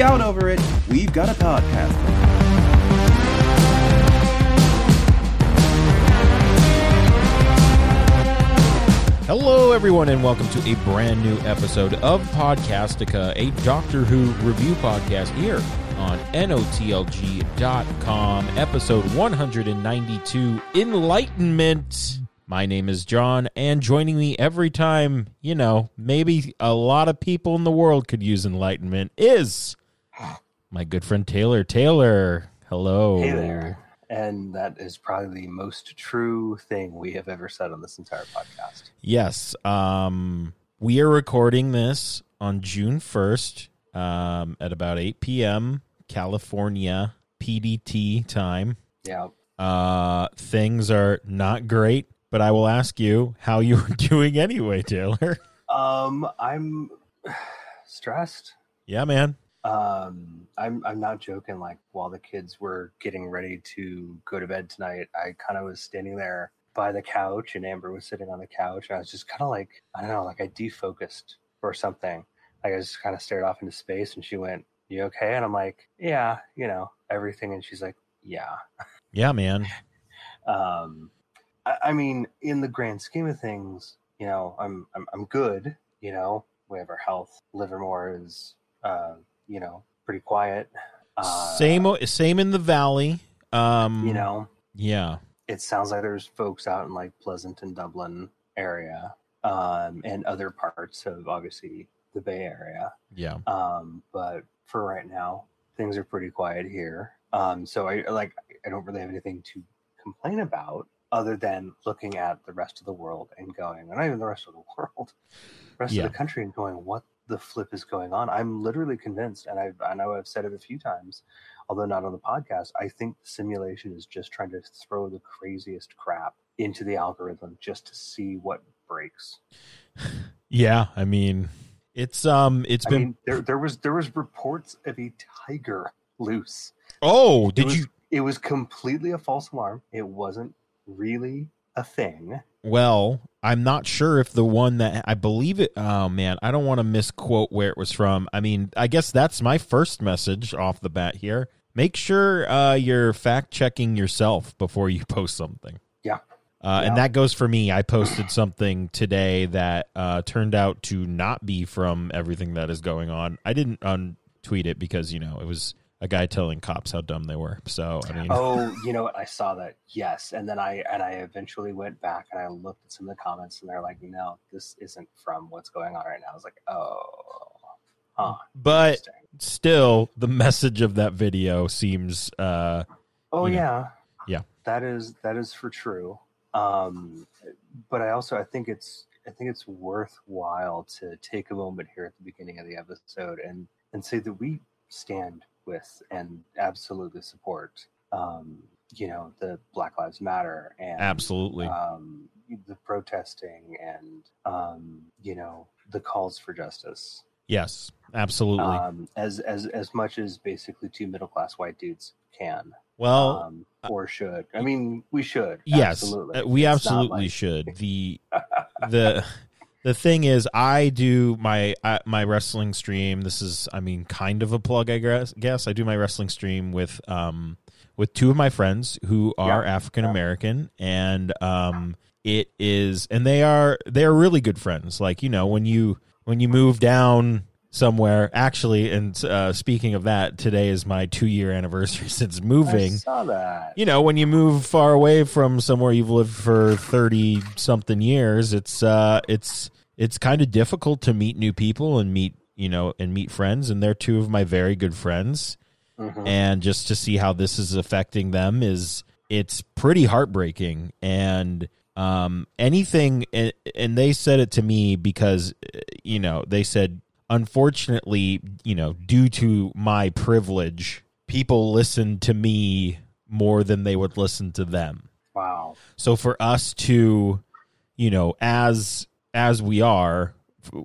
out over it, we've got a podcast. Hello, everyone, and welcome to a brand new episode of Podcastica, a Doctor Who review podcast here on NOTLG.com, episode 192 Enlightenment. My name is John, and joining me every time, you know, maybe a lot of people in the world could use enlightenment is my good friend Taylor. Taylor, hello. Hey there. And that is probably the most true thing we have ever said on this entire podcast. Yes. Um, we are recording this on June 1st um, at about 8 p.m. California PDT time. Yeah. Uh, things are not great, but I will ask you how you are doing anyway, Taylor. Um, I'm stressed. Yeah, man. Um, I'm I'm not joking. Like while the kids were getting ready to go to bed tonight, I kind of was standing there by the couch, and Amber was sitting on the couch, and I was just kind of like I don't know, like I defocused or something. Like I just kind of stared off into space, and she went, "You okay?" And I'm like, "Yeah, you know everything," and she's like, "Yeah." Yeah, man. um, I, I mean, in the grand scheme of things, you know, I'm I'm I'm good. You know, we have our health. Livermore is, uh, you know, pretty quiet. Uh, same, same in the valley. Um, You know, yeah, it sounds like there's folks out in like Pleasanton and Dublin area, um, and other parts of obviously the Bay Area. yeah, Um, but for right now, things are pretty quiet here. Um, so I like I don't really have anything to complain about other than looking at the rest of the world and going, and not even the rest of the world, rest Yeah. of the country and going, what the flip is going on? I'm literally convinced, and I I know I've said it a few times, although not on the podcast. I think the simulation is just trying to throw the craziest crap into the algorithm just to see what breaks. yeah. I mean, it's um, it's I been. mean, there there was there was reports of a tiger loose. oh, did it was, you? It was completely a false alarm. It wasn't really a thing. Well, I'm not sure if the one that I believe it. Oh man, I don't want to misquote where it was from. I mean, I guess that's my first message off the bat here. Make sure uh, you're fact checking yourself before you post something. Yeah. Uh, Yeah. And that goes for me. I posted something today that uh, turned out to not be from everything that is going on. I didn't untweet it because you know it was a guy telling cops how dumb they were. So I mean, Oh, you know what? I saw that. Yes, and then I and I eventually went back and I looked at some of the comments, and they're like, "No, this isn't from what's going on right now." I was like, "Oh, huh." but still, the message of that video seems. Uh, Oh you know. yeah, Yeah. That is that is for true. Um, but I also I think it's I think it's worthwhile to take a moment here at the beginning of the episode and and say that we stand with and absolutely support um, you know the Black Lives Matter and Absolutely. um, the protesting and um, you know the calls for justice yes, absolutely. um, as as as much as basically two middle class white dudes can well, um, or should. I mean, we should. yes, absolutely. uh, we It's absolutely like- should. The the the thing is, I do my uh, my wrestling stream. This is, I mean, kind of a plug, I guess. Guess I do my wrestling stream with um with two of my friends who are Yeah, African American, and um it is, and they are they are really good friends. Like you know, when you when you move down somewhere actually and uh, speaking of that today is my two year anniversary since I moving saw that. you know when you move far away from somewhere you've lived for 30 something years it's uh it's it's kind of difficult to meet new people and meet you know and meet friends and they're two of my very good friends Mhm. and just to see how this is affecting them is it's pretty heartbreaking and um anything and, and they said it to me because uh, you know they said unfortunately you know due to my privilege people listen to me more than they would listen to them Wow. so for us to, you know, as as we are,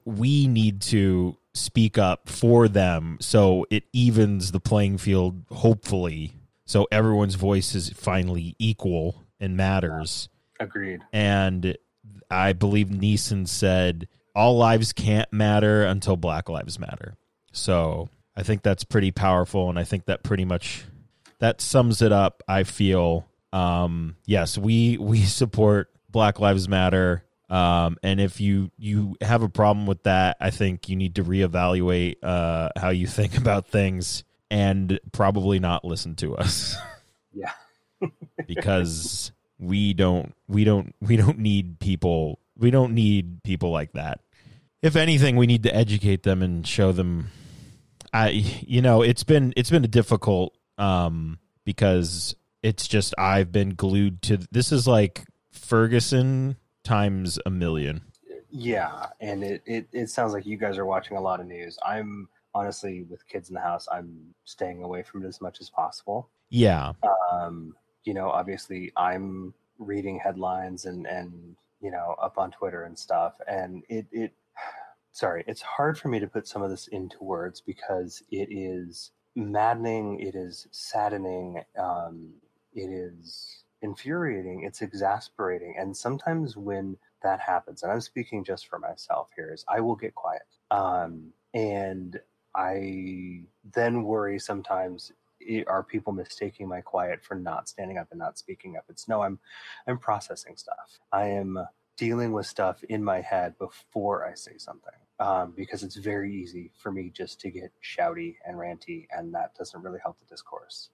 we need to speak up for them so it evens the playing field hopefully so everyone's voice is finally equal and matters Agreed. and I believe Neeson said all lives can't matter until Black Lives Matter. So I think that's pretty powerful, and I think that pretty much that sums it up. I feel um, yes, we we support Black Lives Matter. Um, and if you you have a problem with that, I think you need to reevaluate uh, how you think about things and probably not listen to us Yeah. because we don't we don't we don't need people we don't need people like that. If anything, we need to educate them and show them. I you know it's been it's been a difficult um because it's just I've been glued to this is like Ferguson times a million. Yeah, and it, it, it sounds like you guys are watching a lot of news. I'm honestly with kids in the house, I'm staying away from it as much as possible. Yeah. Um, you know, obviously I'm reading headlines and and you know up on Twitter and stuff, and it it sorry, it's hard for me to put some of this into words because it is maddening, it is saddening, um, it is infuriating, it's exasperating, and sometimes when that happens, and I'm speaking just for myself here, is I will get quiet, um, and I then worry sometimes are people mistaking my quiet for not standing up and not speaking up? It's no i'm i'm processing stuff. I am dealing with stuff in my head before i say something um, because it's very easy for me just to get shouty and ranty and that doesn't really help the discourse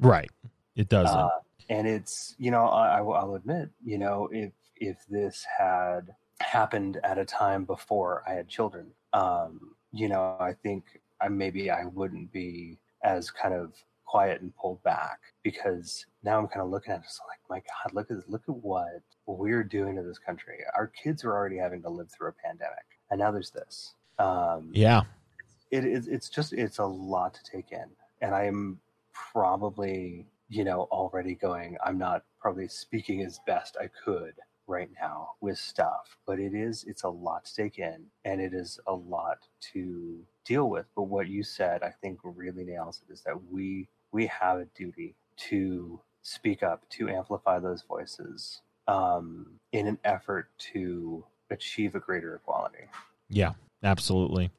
Right. It doesn't. uh, and it's you know I, I will I'll admit you know if if this had happened at a time before I had children, um, you know I think I maybe I wouldn't be as kind of quiet and pulled back because now I'm kind of looking at it like my God, look at look at what we're doing to this country. Our kids are already having to live through a pandemic, and now there's this. Um, yeah. it is it's just it's a lot to take in and i am probably you know already going i'm not probably speaking as best i could right now with stuff but it is it's a lot to take in and it is a lot to deal with but what you said i think really nails it is that we we have a duty to speak up to amplify those voices um, in an effort to achieve a greater equality Yeah, absolutely.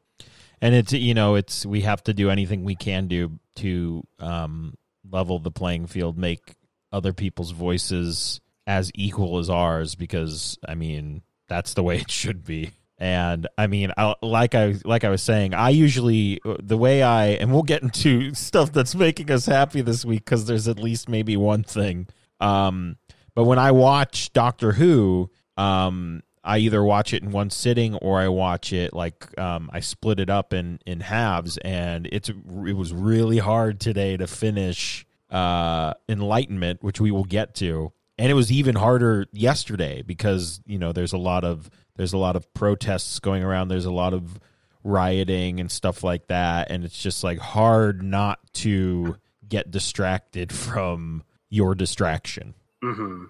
And it's you know, it's we have to do anything we can do to um level the playing field, make other people's voices as equal as ours because I mean, that's the way it should be. And I mean, I, like I like I was saying, I usually the way I and we'll get into stuff that's making us happy this week because there's at least maybe one thing. Um, but when I watch Doctor Who, um, I either watch it in one sitting or I watch it like um, I split it up in in halves, and it's it was really hard today to finish uh, Enlightenment, which we will get to, and it was even harder yesterday because you know there's a lot of there's a lot of protests going around, there's a lot of rioting and stuff like that, and it's just like hard not to get distracted from your distraction. mm-hmm.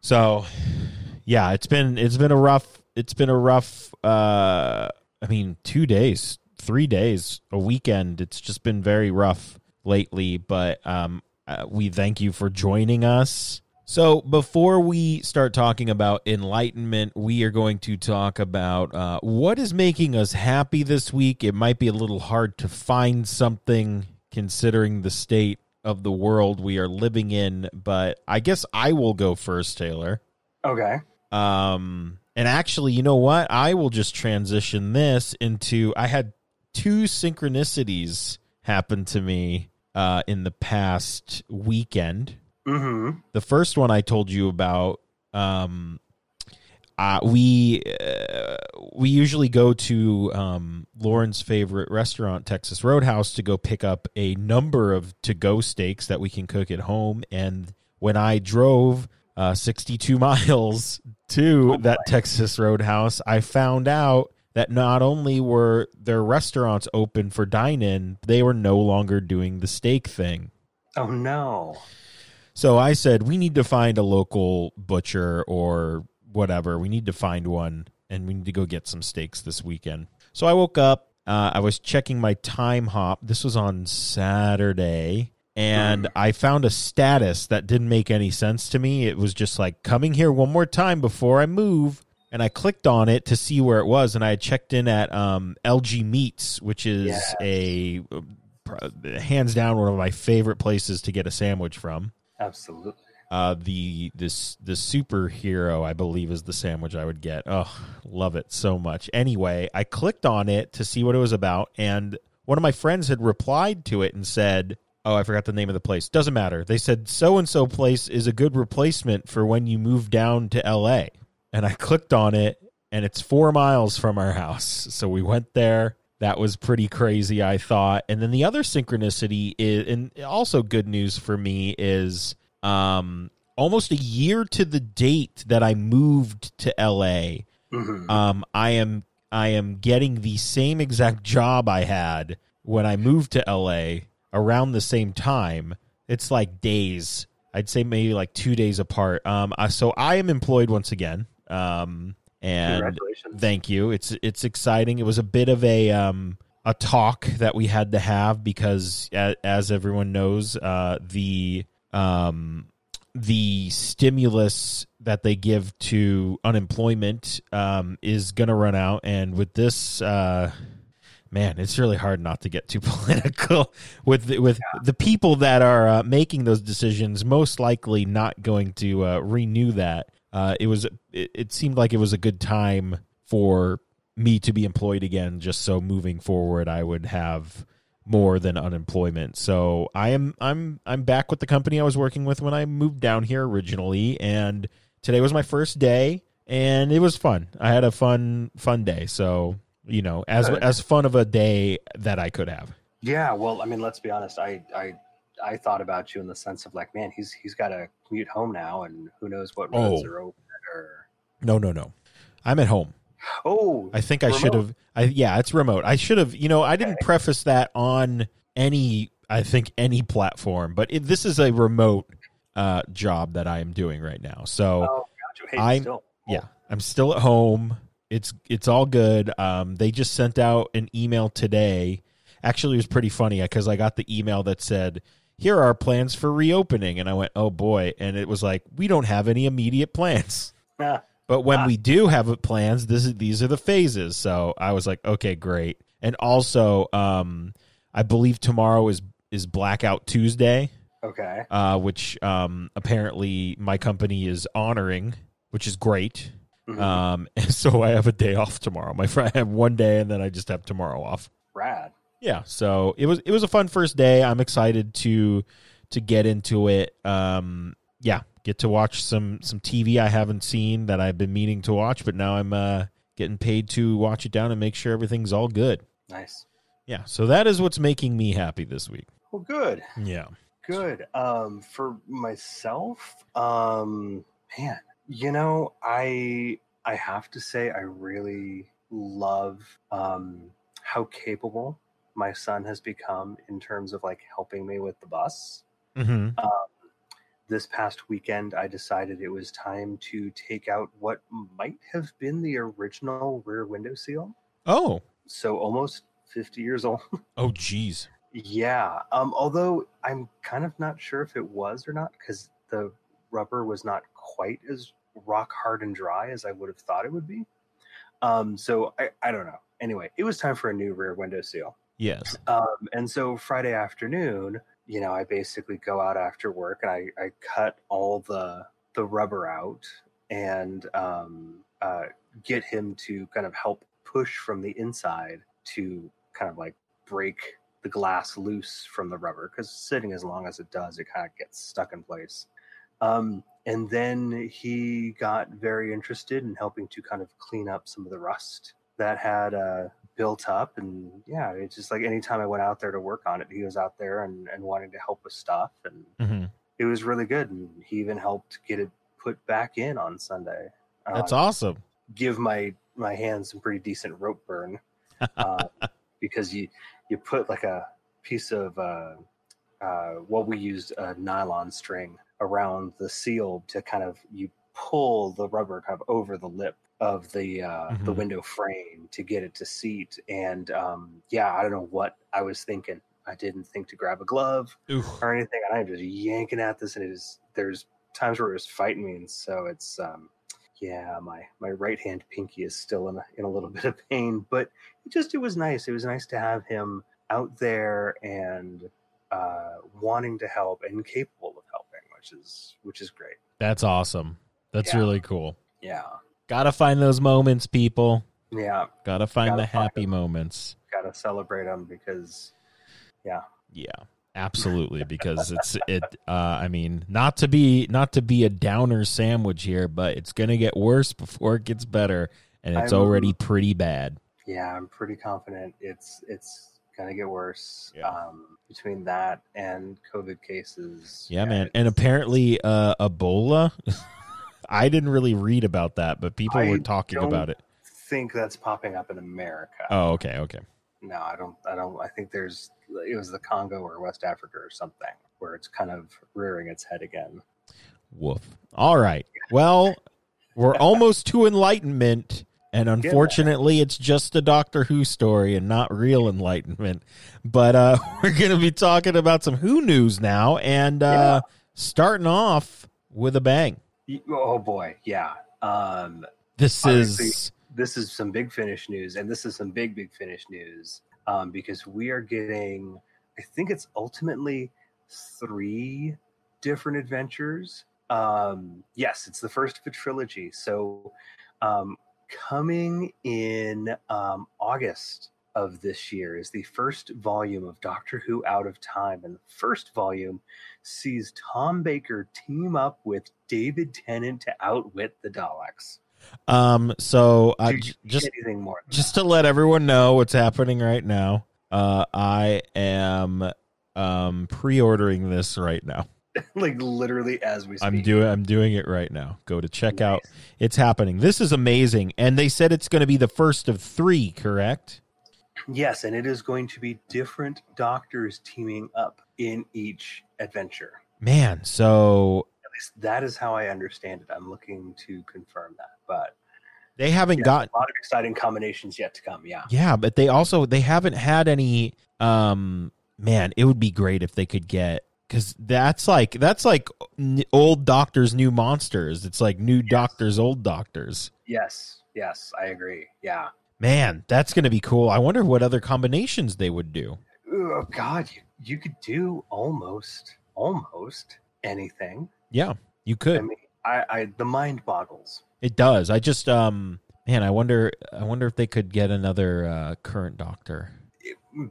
So, yeah, it's been it's been a rough it's been a rough uh I mean, 2 days, 3 days, a weekend. It's just been very rough lately, but um uh, we thank you for joining us. So, before we start talking about enlightenment, we are going to talk about uh, what is making us happy this week. It might be a little hard to find something considering the state of the world we are living in, but I guess I will go first, Taylor. okay Um, and actually, you know what? I will just transition this into I had two synchronicities happen to me uh, in the past weekend. mm-hmm The first one I told you about. Um, uh, we uh, we usually go to um, Lauren's favorite restaurant, Texas Roadhouse, to go pick up a number of to go steaks that we can cook at home. And when I drove uh, 62 miles to Oh, that. Texas Roadhouse, I found out that not only were their restaurants open for dine in, they were no longer doing the steak thing. Oh no. So I said, we need to find a local butcher or whatever. We need to find one and we need to go get some steaks this weekend. So I woke up. Uh, I was checking my Timehop. This was on Saturday. And I found a status that didn't make any sense to me. It was just like coming here one more time before I move. and I clicked on it to see where it was, and I had checked in at um, LG Meats, which is Yes. a uh, hands down one of my favorite places to get a sandwich from. Absolutely. Uh, the this the superhero, I believe, is the sandwich I would get. Oh, love it so much. Anyway, I clicked on it to see what it was about, and one of my friends had replied to it and said, "Oh, I forgot the name of the place. Doesn't matter." They said so and so place is a good replacement for when you move down to L.A. And I clicked on it, and it's four miles from our house, so we went there. That was pretty crazy, I thought. And then the other synchronicity is, and also good news for me is um, almost a year to the date that I moved to LA. Mhm. Um, I am I am getting the same exact job I had when I moved to LA around the same time. It's like days. I'd say maybe like two days apart. Um, I- so I am employed once again. Um, and Thank you. It's it's exciting. It was a bit of a um a talk that we had to have because as, as everyone knows, uh the um the stimulus that they give to unemployment um is going to run out and with this uh man, it's really hard not to get too political with the, with the people that are uh, making those decisions. Most likely not going to uh, renew that. Uh, it was it, it seemed like it was a good time for me to be employed again, just so moving forward I would have more than unemployment. So I am I'm I'm back with the company I was working with when I moved down here originally, and today was my first day, and it was fun. I had a fun fun day. So you know, as Good. as fun of a day that I could have. Yeah, well, I mean, let's be honest. I I I thought about you in the sense of like, man, he's he's got to commute home now, and who knows what roads Oh. are open or. No, no, no. I'm at home. Oh, I think I should have. I yeah, it's remote. I should have. You know, I didn't Okay. preface that on any. I think any platform, but it, this is a remote uh, job that I am doing right now. So oh, I'm- still. yeah, I'm still at home. It's it's all good. Um, they just sent out an email today. Actually, it was pretty funny because I got the email that said, "Here are our plans for reopening," and I went, "Oh boy!" And it was like, "We don't have any immediate plans." Ah, But when Ah. we do have plans, this is these are the phases. So I was like, okay, great. And also, um, I believe tomorrow is is Blackout Tuesday, okay. uh, which um, apparently my company is honoring, which is great. Mhm. Um, and so I have a day off tomorrow. My friend, I have one day, and then I just have tomorrow off. Rad. Yeah, so it was it was a fun first day. I'm excited to to get into it. Um, yeah, get to watch some some TV I haven't seen that I've been meaning to watch, but now I'm uh, getting paid to watch it down and make sure everything's all good. Nice. Yeah, so that is what's making me happy this week. Well, good. Yeah. Good. Um, for myself, um, man, you know, I I have to say I really love um how capable my son has become in terms of like helping me with the bus. hmm This past weekend, I decided it was time to take out what might have been the original rear window seal. Oh. So almost 50 years old. Oh, geez. Yeah. Um, although I'm kind of not sure if it was or not because the rubber was not quite as rock hard and dry as I would have thought it would be. Um, so I, I don't know. Anyway, it was time for a new rear window seal. Yes. Um, and so Friday afternoon, you know, I basically go out after work and I, I cut all the the rubber out and um, uh, get him to kind of help push from the inside to kind of like break the glass loose from the rubber because sitting as long as it does, it kind of gets stuck in place. Um, and then he got very interested in helping to kind of clean up some of the rust that had uh, built up. And yeah, it's just like anytime I went out there to work on it, he was out there and, and wanting to help with stuff. And hmm it was really good. And he even helped get it put back in on Sunday. That's Uh, awesome. give my my hands some pretty decent rope burn uh, because you you put like a piece of uh, uh, what we used a nylon string around the seal to kind of you pull the rubber kind of over the lip of the uh, the Mhm. window frame to get it to seat and um, yeah I don't know what I was thinking I didn't think to grab a glove Ooh. or anything. And I'm just yanking at this, and it is there's times where it was fighting me, and so it's um, yeah, my my right hand pinky is still in a, in a little bit of pain, but it just it was nice. It was nice to have him out there and uh, wanting to help and capable which is which is great. That's awesome. That's Yeah. really cool. Yeah, Gotta find those moments, people. yeah, Gotta find Gotta the happy moments. got to celebrate them because yeah, Yeah, absolutely. Because it's it. Uh, I mean, not to be not to be a downer sandwich here, but it's gonna get worse before it gets better, and it's I'm- already pretty bad. yeah, I'm pretty confident it's it's gonna get worse. Yeah. Um, between that and COVID cases, Yeah, man. And apparently, uh, Ebola. I didn't really read about that, but people I were talking about it. think that's popping up in America. Oh, okay, okay. No, I don't. I don't. I think there's. It was the Congo or West Africa or something where it's kind of rearing its head again. Woof. All right. Well, we're almost to enlightenment, and unfortunately, it's just a Doctor Who story and not real enlightenment. But uh, we're going to be talking about some Who news now, and uh, starting off with a bang. Oh boy, yeah. Um, This is this is some big finish news, and this is some big, big finish news um, because we are getting. I think it's ultimately three different adventures. Um, yes, it's the first of a trilogy. So, um, coming in um, August of this year is the first volume of Doctor Who Out of Time, and the first volume sees Tom Baker team up with David Tennant to outwit the Daleks. um. So uh, j- just get anything more? just to let everyone know what's happening right now. Uh, I am um pre-ordering this right now. like literally as we speak. I'm doing I'm doing it right now. Go to check out. It's happening. This is amazing. And they said it's going to be the first of 3, correct? Yes, and it is going to be different doctors teaming up in each adventure. Man, so At least that is how I understand it. I'm looking to confirm that, but they haven't yeah, got a lot of exciting combinations yet to come. Yeah, Yeah, but they also they haven't had any um man, it would be great if they could get cuz that's like that's like old doctors new monsters. It's like new doctors old doctors. yes, yes, I agree. Yeah. Man, that's going to be cool. I wonder what other combinations they would do. Oh God, you, you could do almost, almost anything. Yeah, you could I mean, I, I the mind boggles. It does. I just um man, I wonder I wonder if they could get another uh current doctor.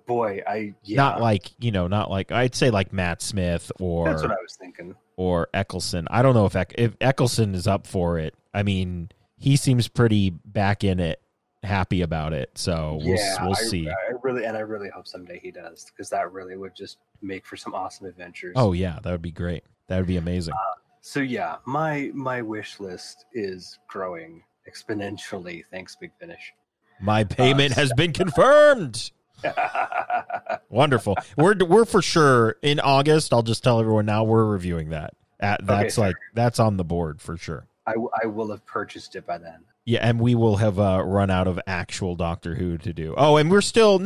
Boy, I yeah, Not like, you know, not like I'd say like Matt Smith or that's what I was thinking. or Eccleston. I don't know if Eck, if Eccleston is up for it. I mean, he seems pretty back in it, happy about it. So we'll yeah, we'll I, see. I really and I really hope someday he does because that really would just make for some awesome adventures. oh yeah, that would be great. That would be amazing. Uh, so yeah, my my wish list is growing exponentially. Thanks, Big Finish. My uh, payment has been confirmed. Wonderful. We're we're for sure in August. I'll just tell everyone now we're reviewing that. At, that's fair. like that's on the board for sure. I, w- I will have purchased it by then. Yeah, and we will have uh, run out of actual Doctor Who to do. Oh, and we're still.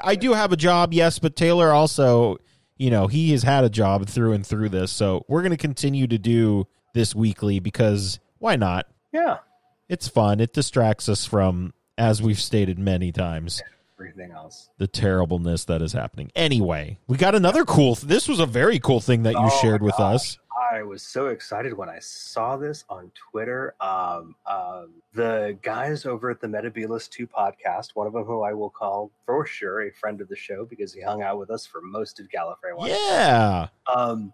I do have a job, yes, but Taylor also, you know, he has had a job through and through this. So we're going to continue to do this weekly because why not? Yeah, It's fun. It distracts us from, as we've stated many times, everything else. the terribleness that is happening. Anyway, we got another cool. This was a very cool thing that you Oh, shared with gosh. us. I was so excited when I saw this on Twitter. Um, um, the guys over at the Metabolus 2 podcast, one of them who I will call for sure a friend of the show because he hung out with us for most of Gallifrey. One. Yeah. Um,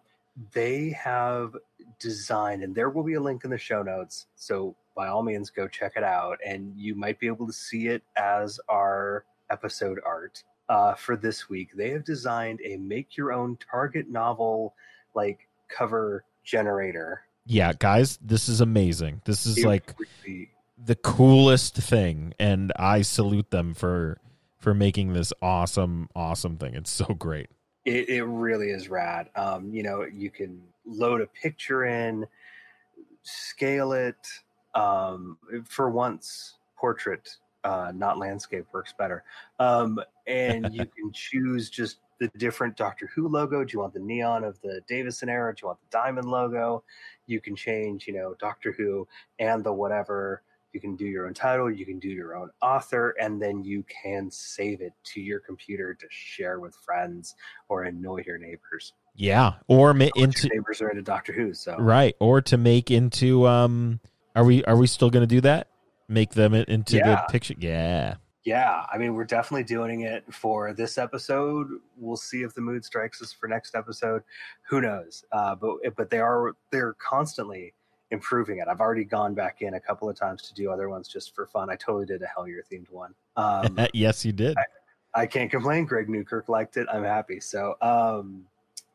they have designed, and there will be a link in the show notes. So by all means, go check it out, and you might be able to see it as our episode art uh, for this week. They have designed a make your own target novel like cover generator. Yeah, guys, this is amazing. This is It like really- the coolest thing and i salute them for for making this awesome awesome thing it's so great it, it really is rad. Um, you know, you can load a picture in, scale it. Um, for once, portrait, uh, not landscape, works better. Um, and you can choose just the different Doctor Who logo? Do you want the neon of the Davison era? Do you want the diamond logo? You can change, you know, Doctor Who and the whatever. You can do your own title, you can do your own author, and then you can save it to your computer to share with friends or annoy your neighbors. Yeah, or ma- Your into neighbors are into Doctor Who, so right, or to make into um. Are we are we still going to do that? Make them into Yeah. the picture. Yeah. yeah, I mean, we're definitely doing it for this episode. We'll see if the mood strikes us for next episode. Who knows? Uh, but but they are they're constantly improving it. I've already gone back in a couple of times to do other ones just for fun. I totally did a Hellier themed one. Um, yes, you did. I can't complain. Greg Newkirk liked it. I'm happy. So, um,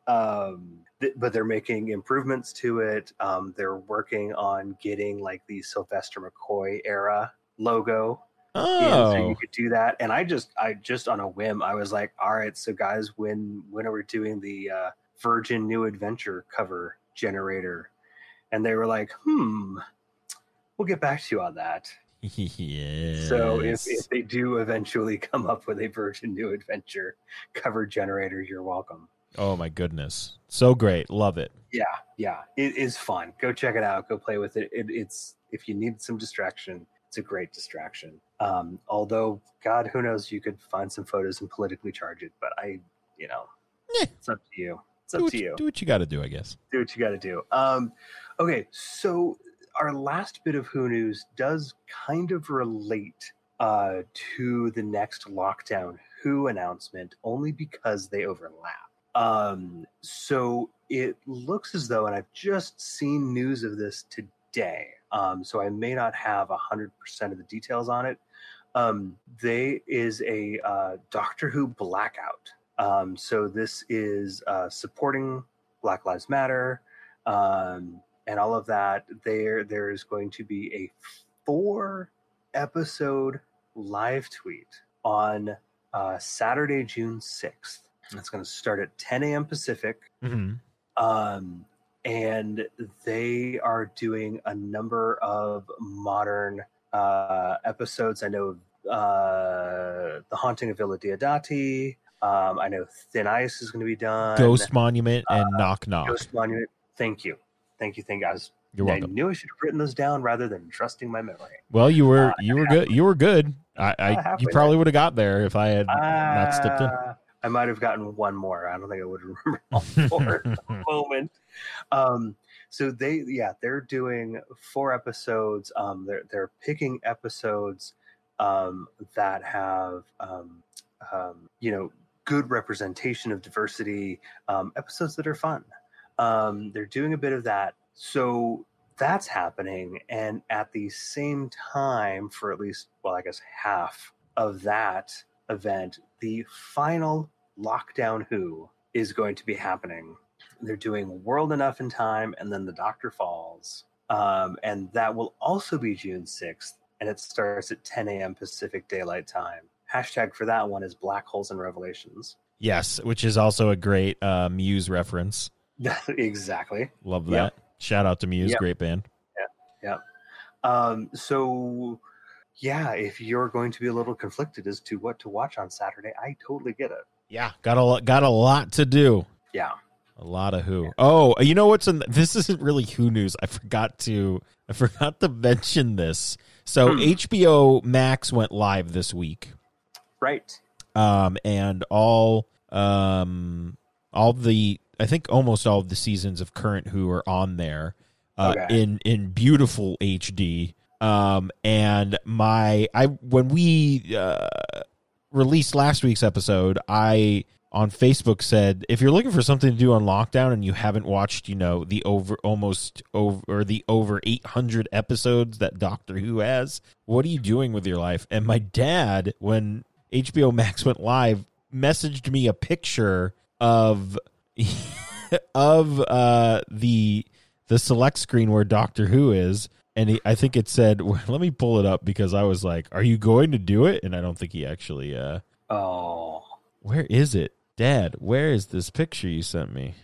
um, th- but they're making improvements to it. Um, they're working on getting like the Sylvester McCoy era logo in, so Oh, you could do that. And I just, I just on a whim, I was like, all right, so guys, when when are we doing the uh, Virgin New Adventure cover generator? And they were like, hmm, we'll get back to you on that. yes. So if, if they do eventually come up with a Virgin New Adventure cover generator, you're welcome. Oh my goodness, so great, love it. Yeah, yeah, it is fun. Go check it out. Go play with it. it it's if you need some distraction, it's a great distraction. Um, although, God, who knows? You could find some photos and politically charge it, but I, you know, Eh. it's up to you. It's up what, to you. do what you got to do, I guess. do what you got to do. Um, okay, so our last bit of Who News does kind of relate uh, to the next lockdown Who announcement, only because they overlap. Um, so it looks as though, and I've just seen news of this today, um, so I may not have hundred percent of the details on it. Um, they is a uh, Doctor Who blackout. Um, so this is uh, supporting Black Lives Matter, um, and all of that. There, there is going to be a four episode live tweet on uh, Saturday, June sixth. It's going to start at 10 a.m. Pacific, Mm-hmm. um, and they are doing a number of modern uh, episodes. I know uh, the Haunting of Villa Diodati. Um, I know Thin Ice is going to be done. Ghost Monument and Knock Knock. Uh, Ghost Monument. Thank you. Thank you. Thank you. I was. You're welcome. I knew I should have written those down rather than trusting my memory. Well, you were Uh, you were good. You were good. I, I you probably would have got there if I had not stepped in. I might have gotten one more. I don't think I would remember all four at the moment. Um, so they, yeah, they're doing four episodes. Um, they're they're picking episodes um, that have um, um, you know good representation of diversity. Um, episodes that are fun. Um, they're doing a bit of that. So that's happening, and at the same time, for at least well, I guess half of that event, the final lockdown Who is going to be happening. They're doing World Enough and Time and then The Doctor Falls. Um, and that will also be June 6th, and it starts at 10 a.m. Pacific Daylight Time. Hashtag for that one is Black Holes and Revelations. Yes, which is also a great uh, Muse reference. exactly. Love Yep. that. Shout out to Muse, Yep. great band. Yeah, Um, so, yeah, if you're going to be a little conflicted as to what to watch on Saturday, I totally get it. Yeah, got a got a lot to do. Yeah. A lot of who. Oh, you know what's in this isn't really who news. I forgot to I forgot to mention this. So Hmm. HBO Max went live this week. Right. Um and all um all the I think almost all of the seasons of current who are on there uh Okay. in in beautiful HD. Um and my I when we uh released last week's episode, I on Facebook said if you're looking for something to do on lockdown and you haven't watched, you know, the over almost over or the over 800 episodes that Doctor Who has, what are you doing with your life? And my dad, when HBO Max went live, messaged me a picture of of uh the the select screen where Doctor Who is. And he, I think it said, "Let me pull it up because I was like, "Are you going to do it?" And I don't think he actually. uh Oh, where is it? Dad, where is this picture you sent me?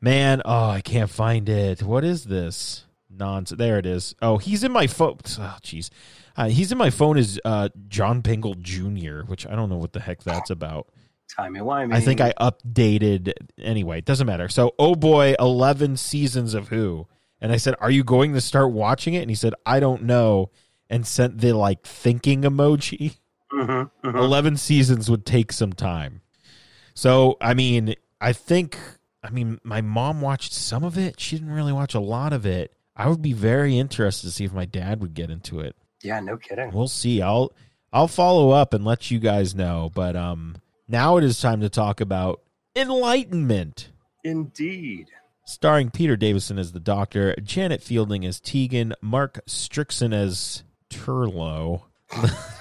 Man, oh, I can't find it. What is this? Nonsense. There it is. Oh, he's in my phone. Oh, jeez. Uh, he's in my phone is uh, John Pingle Jr., which I don't know what the heck that's about. Timey wimey. I think I updated anyway. It doesn't matter. So, oh boy, eleven seasons of Who, and I said, "Are you going to start watching it?" And he said, "I don't know," and sent the like thinking emoji. Mhm, mhm. 11 seasons would take some time. So, I mean, I think, I mean, my mom watched some of it. She didn't really watch a lot of it. I would be very interested to see if my dad would get into it. Yeah, no kidding. We'll see. I'll I'll follow up and let you guys know. But um now it is time to talk about Enlightenment. Indeed. Starring Peter Davison as the Doctor, Janet Fielding as Tegan, Mark Strickson as Turlough,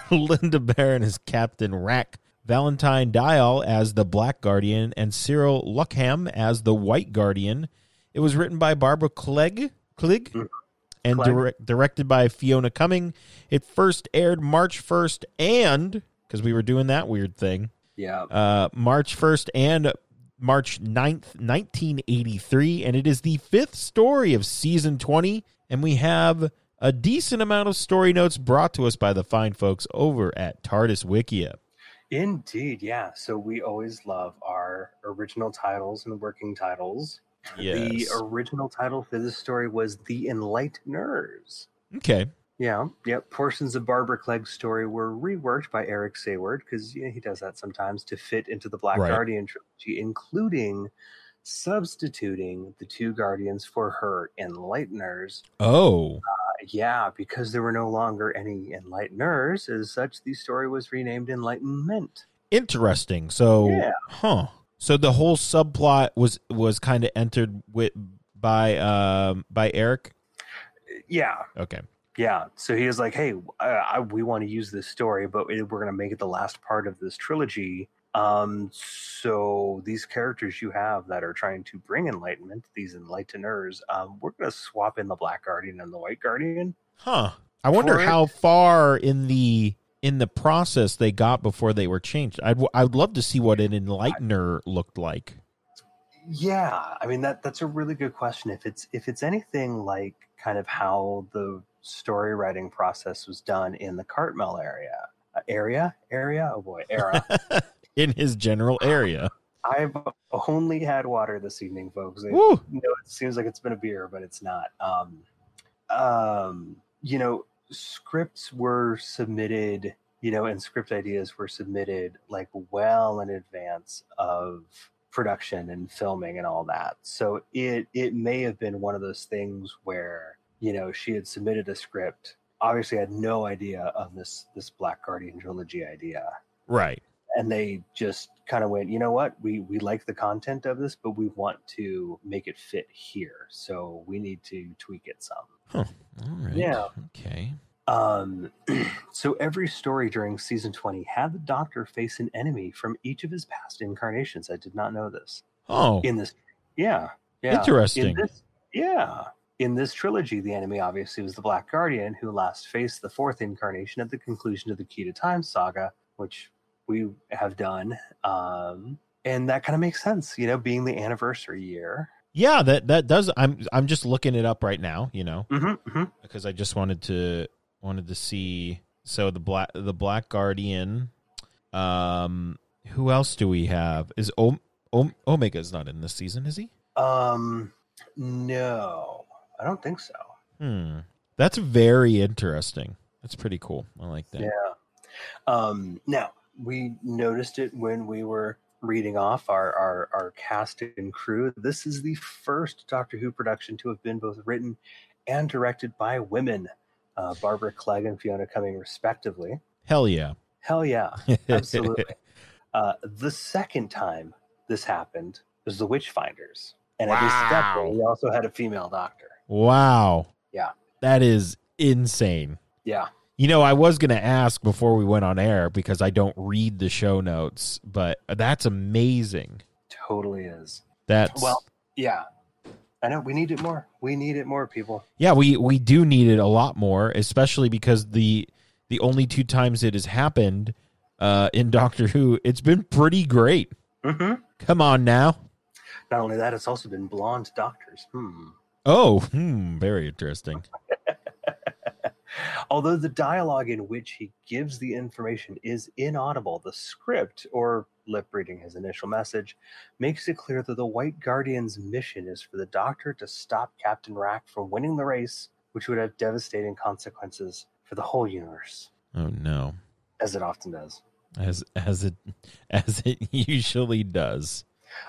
Lynda Baron as Captain Rack, Valentine Dyall as the Black Guardian, and Cyril Luckham as the White Guardian. It was written by Barbara Clegg, Clegg and direct, directed by Fiona Cumming. It first aired March 1st and, because we were doing that weird thing, Yeah. uh, March 1st and March 9th, 1983. And it is the fifth story of season 20. And we have a decent amount of story notes brought to us by the fine folks over at TARDIS Wikia. Indeed, yeah. So we always love our original titles and working titles. Yes. The original title for this story was The Enlighteners. Okay. Yeah, yep. Portions of Barbara Clegg's story were reworked by Eric Saward because yeah, he does that sometimes to fit into the Black Right. Guardian trilogy, including substituting the two Guardians for her Enlighteners. Oh. Uh, yeah, because there were no longer any Enlighteners, as such, the story was renamed Enlightenment. Interesting. So, Yeah. huh. So the whole subplot was was kind of entered with by um by Eric. Yeah, Okay. Yeah, so he was like, "Hey, I, I, we want to use this story, but we're going to make it the last part of this trilogy. Um, so these characters you have that are trying to bring enlightenment, these enlighteners, um, we're going to swap in the Black Guardian and the White Guardian. Huh. I wonder it- how far in the in the process they got before they were changed. I'd I'd love to see what an enlightener looked like. Yeah, I mean that that's a really good question. If it's if it's anything like kind of how the story writing process was done in the Cartmel area, uh, area, area, oh boy, era. in his general area. I've only had water this evening, folks. It- Woo. no, it seems like it's been a beer, but it's not. Um, um, you know, scripts were submitted, you know, and script ideas were submitted like well in advance of production and filming and all that. So it it may have been one of those things where you know she had submitted a script, obviously had no idea of this this Black Guardian trilogy idea Right. and they just kind of went, you know what, we we like the content of this, but we want to make it fit here, so we need to tweak it some. All right. Yeah. Okay. Um, so every story during season twenty had the Doctor face an enemy from each of his past incarnations. I did not know this Oh. in this. Yeah, yeah, Interesting. In this, yeah. In this trilogy, the enemy obviously was the Black Guardian, who last faced the fourth incarnation at the conclusion of the Key to Time saga, which we have done. Um, and that kind of makes sense, you know, being the anniversary year. yeah, that that does I'm I'm just looking it up right now, you know, Mm-hmm, mm-hmm. because I just wanted to wanted to see so the black the Black Guardian um who else do we have? Is Om, Om, Omega's not in this season, is he? Um, no, I don't think so. Hmm. That's very interesting. That's pretty cool. I like that. Yeah. Um, now we noticed it when we were reading off our, our our cast and crew. This is the first Doctor Who production to have been both written and directed by women, uh, Barbara Clegg and Fiona Cumming, respectively. Hell yeah. Hell yeah, absolutely. uh, the second time this happened was the Witchfinders, and at least at that point, we also had a female Doctor. Wow. Yeah. That is insane. Yeah. You know, I was going to ask before we went on air because I don't read the show notes, but that's amazing. Totally is. That's Well, yeah. I know we need it more. We need it more, people. yeah, we we do need it a lot more, especially because the the only two times it has happened uh, in Doctor Who, it's been pretty great. hmm Come on now. Not only that, it's also been blonde doctors. Hmm. Oh, hmm, very interesting. Although the dialogue in which he gives the information is inaudible, the script, or lip reading his initial message, makes it clear that the White Guardian's mission is for the Doctor to stop Captain Rack from winning the race, which would have devastating consequences for the whole universe, Oh no. as it often does. As as it as it usually does.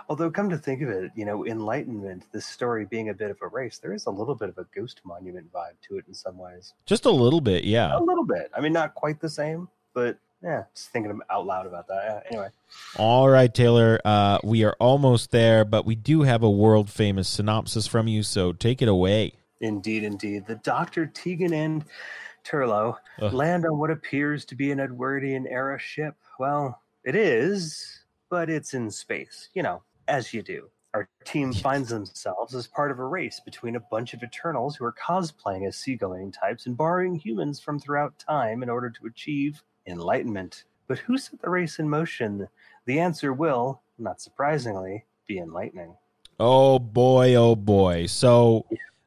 Although, come to think of it, you know, Enlightenment, this story being a bit of a race, there is a little bit of a ghost monument vibe to it in some ways. Just a little bit, yeah. A little bit. I mean, not quite the same, but yeah, just thinking out loud about that. Yeah, anyway, All right, Taylor. Uh, we are almost there, but we do have a world famous synopsis from you, so take it away. indeed, indeed. The Doctor, Tegan, and Turlo Ugh. land on what appears to be an Edwardian era ship. Well, it is, but it's in space, you know, as you do. Our team finds themselves as part of a race between a bunch of Eternals who are cosplaying as seagoing types and borrowing humans from throughout time in order to achieve enlightenment. But who set the race in motion? The answer will, not surprisingly, be enlightening. Oh boy, oh boy. So,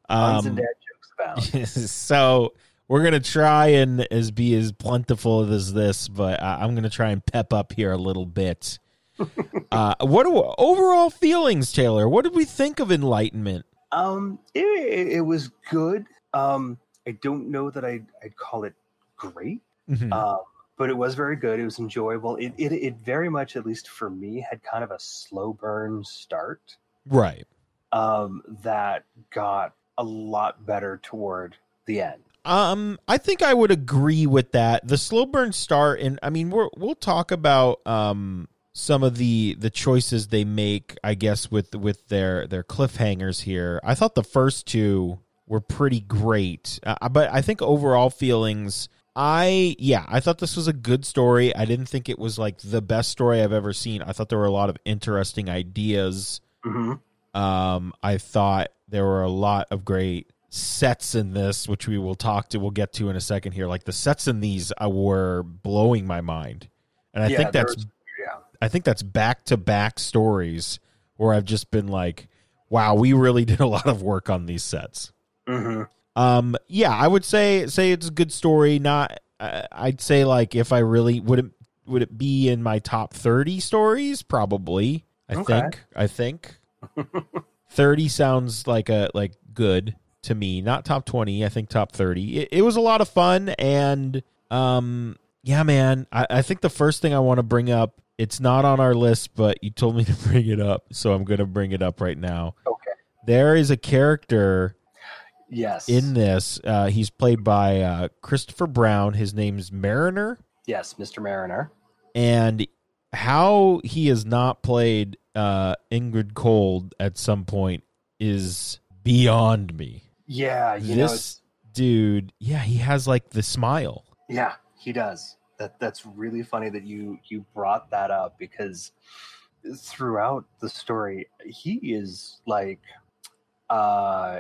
and um, dad jokes abound. so we're gonna try and as be as plentiful as this, but I I'm gonna try and pep up here a little bit. uh, what do overall feelings, Taylor? What did we think of Enlightenment? Um, it, it, was good. Um, I don't know that I'd, I'd call it great, Mhm. um, but it was very good. It was enjoyable. It, it, it very much, at least for me, had kind of a slow burn start right. um, that got a lot better toward the end. Um, I think I would agree with that. The slow burn start, and I mean, we're, we'll talk about um some of the the choices they make. I guess with with their their cliffhangers here. I thought the first two were pretty great, uh, but I think overall feelings. I yeah, I thought this was a good story. I didn't think it was like the best story I've ever seen. I thought there were a lot of interesting ideas. hmm Um, I thought there were a lot of great sets in this, which we will talk to. We'll get to in a second here. Like the sets in these uh, were blowing my mind, and I Yeah, think that's was-. I think that's back to back stories where I've just been like, wow, we really did a lot of work on these sets. hmm Um, yeah, I would say say it's a good story. Not, uh, I'd say like if I really would it would it be in my top thirty stories? Probably. I Okay. think. I think thirty sounds like a like good to me. Not top twenty. I think top thirty. It, it was a lot of fun and um yeah, man. I, I think the first thing I want to bring up. It's not on our list, but you told me to bring it up, so I'm going to bring it up right now. Okay. There is a character Yes. in this. Uh, he's played by uh, Christopher Brown. His name's Marriner, yes, Mr. Marriner. and how he has not played uh, Indrid Cold at some point is beyond me. Yeah, you know, this dude, yeah, he has like the smile. yeah, he does. That that's really funny that you you brought that up because throughout the story, he is like uh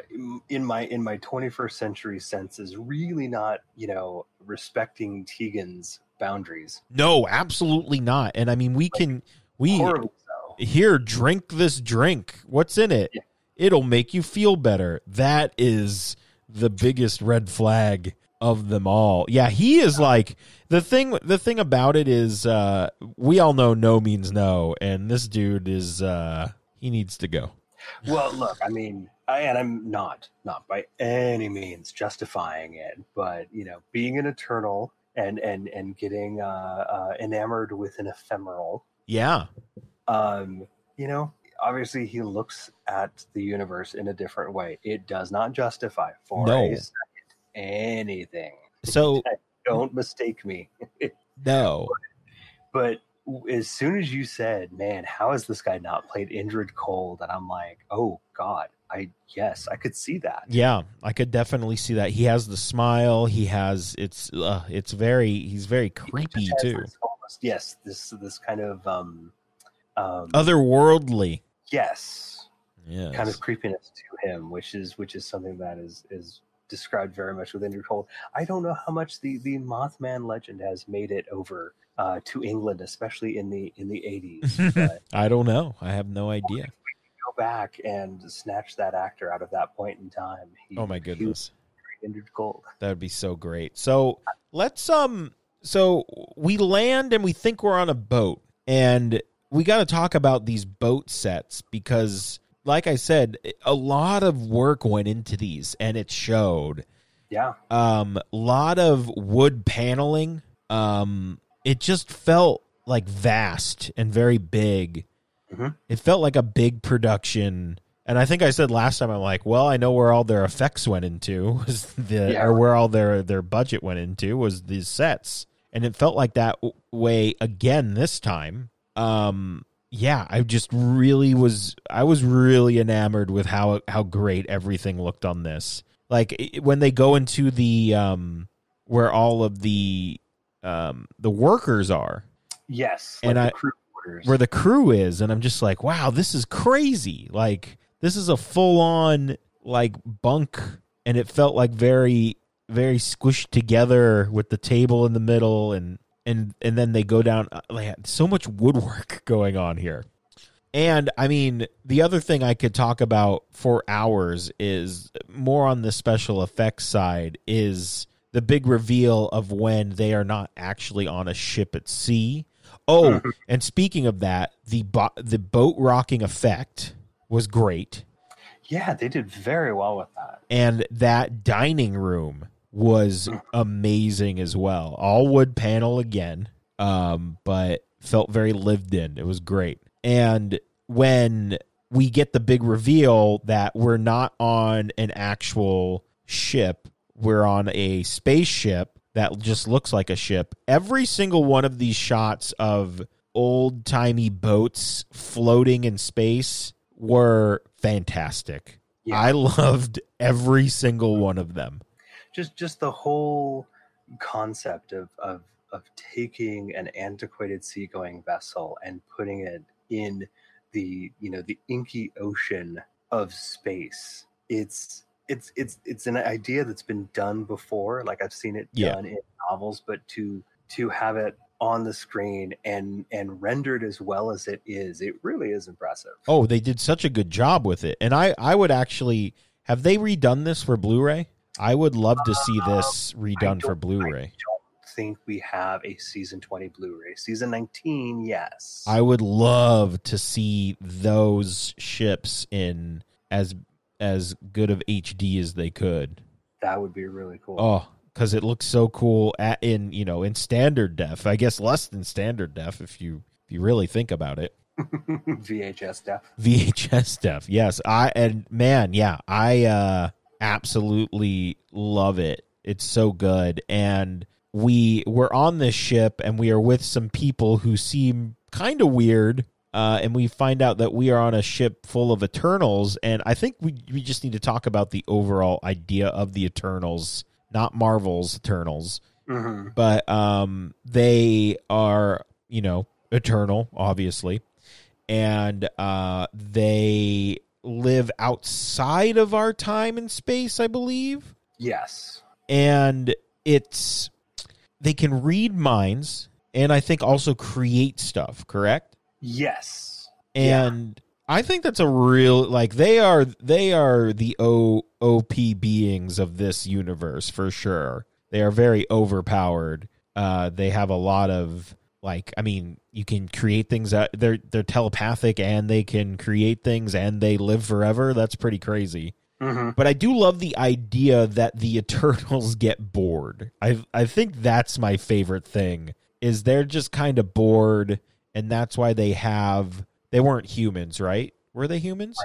in my in my 21st century sense is really not you know respecting tegan's boundaries No, absolutely not. And I mean, we can we so here drink this drink. What's in it? Yeah. It'll make you feel better. That is the biggest red flag of them all. Yeah, he is like the thing the thing about it is uh we all know no means no and this dude is uh he needs to go. well look i mean I, and i'm not not by any means justifying it but you know being an eternal and and and getting uh, uh enamored with an ephemeral Yeah. um you know obviously he looks at the universe in a different way it does not justify for No. a second anything So don't mistake me no. but as soon as you said man how has this guy not played indrid cold and i'm like oh god i yes i could see that Yeah, I could definitely see that. He has the smile, he has it's uh, it's very he's very creepy has too. this almost, yes this this kind of um um Otherworldly. yes Yeah. kind of creepiness to him, which is which is something that is is described very much within your cold. I don't know how much the the Mothman legend has made it over uh, to England, especially in the in the eighties. I don't know. I have no idea. go back and snatch that actor out of that point in time. He, Oh my goodness. Vintage Gold. That would be so great. So let's um so we land and we think we're on a boat and we got to talk about these boat sets because like I said a lot of work went into these and it showed. Yeah. Um lot of wood paneling. Um it just felt like vast and very big. Mhm. It felt like a big production. And I think I said last time, I'm like, well, I know where all their effects went into, was the Yeah. or where all their their budget went into was these sets, and it felt like that way again this time. Um, yeah, I just really was, I was really enamored with how how great everything looked on this. Like it, when they go into the um where all of the um the workers are, Yes. And like I- the crew quarters. where the crew is and i'm just like wow this is crazy like this is a full-on like bunk and it felt like very very squished together with the table in the middle and and and then they go down uh, like so much woodwork going on here. And i mean the other thing i could talk about for hours is more on the special effects side is the big reveal of when they are not actually on a ship at sea. Oh, and speaking of that, the bo- the boat rocking effect was great, yeah, they did very well with that. and that dining room was amazing as well. All wood panel again, um, but felt very lived in. It was great. And when we get the big reveal that we're not on an actual ship, we're on a spaceship that just looks like a ship. Every single one of these shots of old timey boats floating in space were fantastic. Yeah. I loved every single one of them. Just just the whole concept of of of taking an antiquated seagoing vessel and putting it in the you know the inky ocean of space. It's it's it's it's an idea that's been done before. Like I've seen it Yeah. done in novels, but to to have it on the screen and and rendered as well as it is, it really is impressive. Oh, they did such a good job with it. And I I would actually have they redone this for Blu-ray? I would love to see this redone for I Blu-ray. don't think we have a season 20 Blu-ray. Season 19, yes. I would love to see those ships in as as good of HD as they could. that would be really cool. Oh, because it looks so cool at, in you know in standard def. I guess less than standard def if you if you really think about it. VHS stuff. VHS def. Yes, I and man, yeah, I uh absolutely love it. It's so good and we we're on this ship and we are with some people who seem kind of weird. Uh, and we find out that we are on a ship full of Eternals, and I think we we just need to talk about the overall idea of the Eternals, not Marvel's Eternals hmm but um they are you know eternal obviously and uh they live outside of our time and space i believe Yes. and it's they can read minds and i think also create stuff correct Yes. Yeah. and I think that's a real like they are they are the O OP beings of this universe for sure. They are very overpowered. Uh, they have a lot of like I mean you can create things that they're they're telepathic and they can create things and they live forever. That's pretty crazy. hmm But I do love the idea that the Eternals get bored. I I think that's my favorite thing. Is they're just kind of bored, and that's why they have. They weren't humans, right? Were they humans?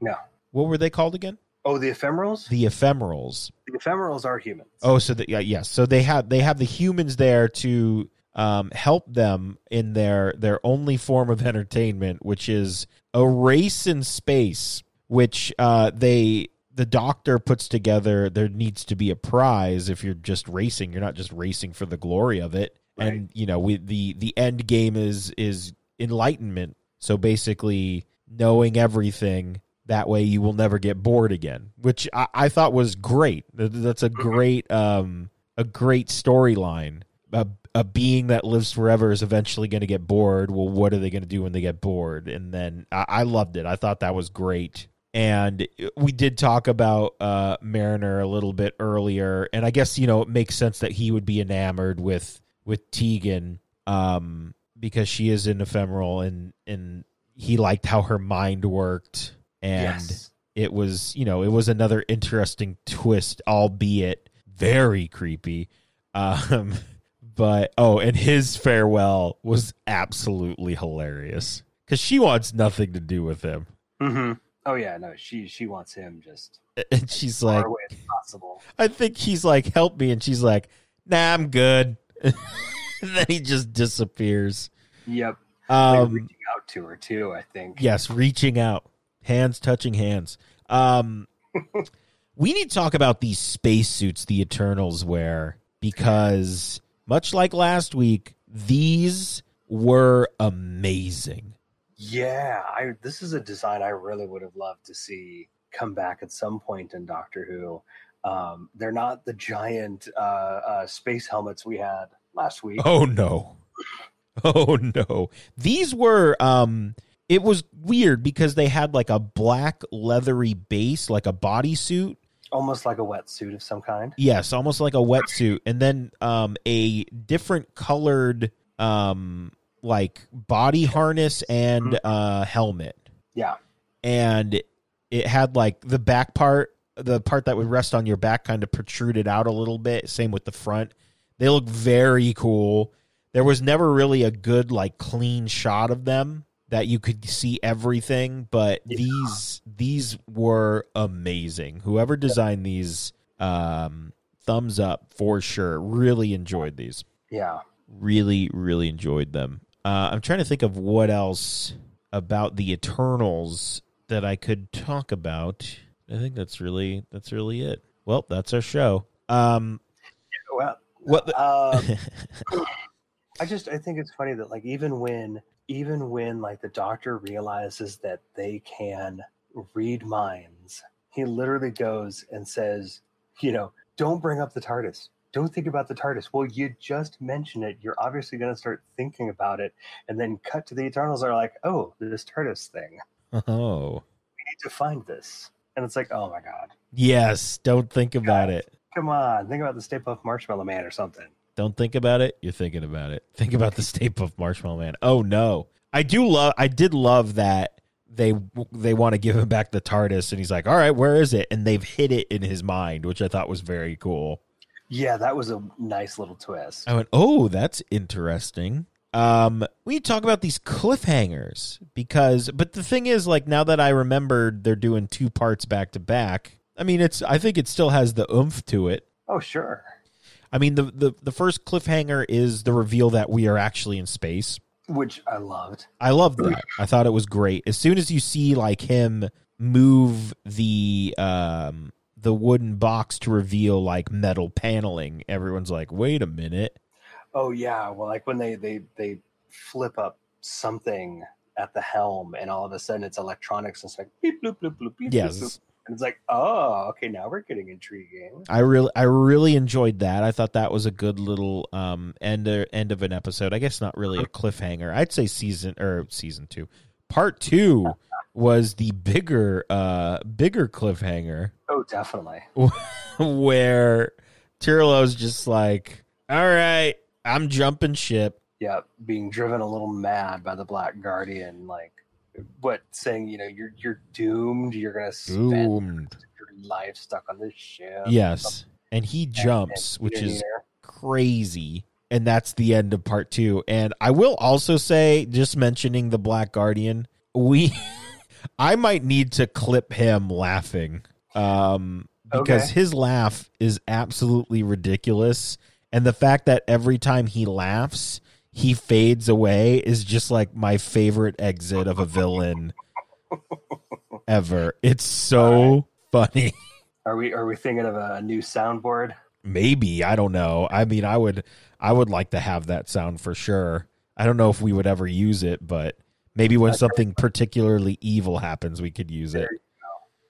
No. What were they called again? Oh, the ephemerals? The ephemerals. The ephemerals are humans. Oh, so the, yeah, yes. So they have they have the humans there to um, help them in their their only form of entertainment, which is a race in space. Which uh, they the doctor puts together. There needs to be a prize if you're just racing. You're not just racing for the glory of it. Right. And you know, we the the end game is is enlightenment. So basically, knowing everything that way you will never get bored again which i, I thought was great that's a great um a great storyline a, a being that lives forever is eventually going to get bored. Well what are they going to do when they get bored? And then I, I loved it. I thought that was great. And we did talk about uh, Marriner a little bit earlier, and I guess you know it makes sense that he would be enamored with with Tegan um, because she is an ephemeral, and and he liked how her mind worked, and yes. it was you know it was another interesting twist, albeit very creepy. Um, but oh, and his farewell was absolutely hilarious because she wants nothing to do with him. hmm Oh yeah, no, she she wants him just And she's far like, away as possible. I think he's like, help me. And she's like, nah, I'm good. and then he just disappears. Yep. Like Um, reaching out to her too. I think. yes, reaching out, hands touching hands. Um, we need to talk about these spacesuits the Eternals wear because, much like last week, these were amazing. Yeah, I this is a design I really would have loved to see come back at some point in Doctor Who. Um, they're not the giant uh, uh, space helmets we had last week. Oh no. Oh no. These were um it was weird because they had like a black leathery base like a bodysuit. Almost like a wetsuit of some kind. Yes, almost like a wetsuit and then um a different colored um like body harness and uh helmet. Yeah. And it had like the back part the part that would rest on your back kind of protruded out a little bit, same with the front. They look very cool. There was never really a good like clean shot of them that you could see everything, but Yeah. these these were amazing. Whoever designed these um thumbs up for sure. Really enjoyed these. Yeah. Really really enjoyed them. Uh I'm trying to think of what else about the Eternals that I could talk about. I think that's really that's really it. Well, that's our show. Um Well, what the- um, I just I think it's funny that like even when even when like the doctor realizes that they can read minds, he literally goes and says, you know, don't bring up the TARDIS. Don't think about the TARDIS. Well, you just mentioned it. You're obviously going to start thinking about it, and then cut to the Eternals are like, oh, this TARDIS thing. oh. We need to find this, and it's like, oh my god, Yes, don't think about it. come on, think about the Stay Puft Marshmallow Man or something. Don't think about it. You're thinking about it. Think about the Stay Puft Marshmallow Man. Oh no, I do love. I did love that they they want to give him back the TARDIS, and he's like, "All right, where is it?" And they've hid it in his mind, which I thought was very cool. Yeah, that was a nice little twist. I went, "Oh, that's interesting." Um, we talk about these cliffhangers because, but the thing is, like now that I remembered, they're doing two parts back to back. I mean, it's. I think it still has the oomph to it. Oh, sure. I mean, the, the the first cliffhanger is the reveal that we are actually in space. Which I loved. I loved that. I thought it was great. As soon as you see like him move the um the wooden box to reveal like metal paneling, everyone's like, "Wait a minute." Oh yeah, well, like when they they they flip up something at the helm, and all of a sudden it's electronics, and it's like beep bloop bloop bloop beep bloop, Yes. bloop. And it's like, oh, okay, now we're getting intriguing. I really I really enjoyed that. I thought that was a good little um end uh, end of an episode. I guess not really a cliffhanger. I'd say season or season 2. Part 2 was the bigger uh bigger cliffhanger. Oh, definitely. where Turlough's just like, all right, I'm jumping ship. Yeah, being driven a little mad by the Black Guardian, like what saying, you know, you're you're doomed. You're gonna spend Doomed. your life stuck on this ship. Yes. And he jumps, And- which is here- crazy. And that's the end of part two. And I will also say, just mentioning the Black Guardian, we, I might need to clip him laughing, um, because Okay. his laugh is absolutely ridiculous, and the fact that every time he laughs, he fades away is just like my favorite exit of a villain ever. It's so funny. Are we are we thinking of a new soundboard? Maybe I don't know. I mean, I would I would like to have that sound for sure. I don't know if we would ever use it, but maybe when something particularly evil happens, we could use it.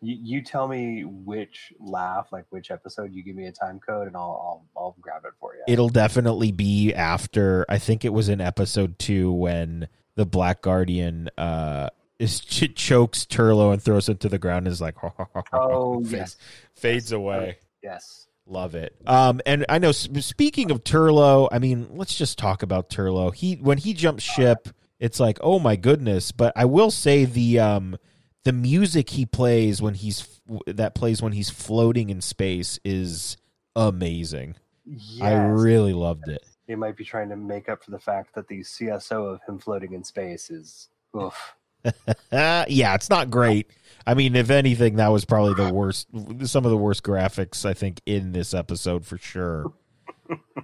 You, you tell me which laugh, like which episode. You give me a time code, and I'll I'll, I'll grab it for you. It'll definitely be after. I think it was in episode two when the Black Guardian uh, is ch- chokes Turlough and throws him to the ground and is like, Oh fades, yes, fades away. yes. Love it. Um, and I know. Speaking of Turlough, I mean, let's just talk about Turlough. He when he jumps ship, it's like, oh my goodness. But I will say the um, the music he plays when he's that plays when he's floating in space is amazing. Yes. I really loved it. They might be trying to make up for the fact that the CSO of him floating in space is oof. Yeah, it's not great. I mean, if anything, that was probably the worst. Some of the worst graphics I think in this episode for sure.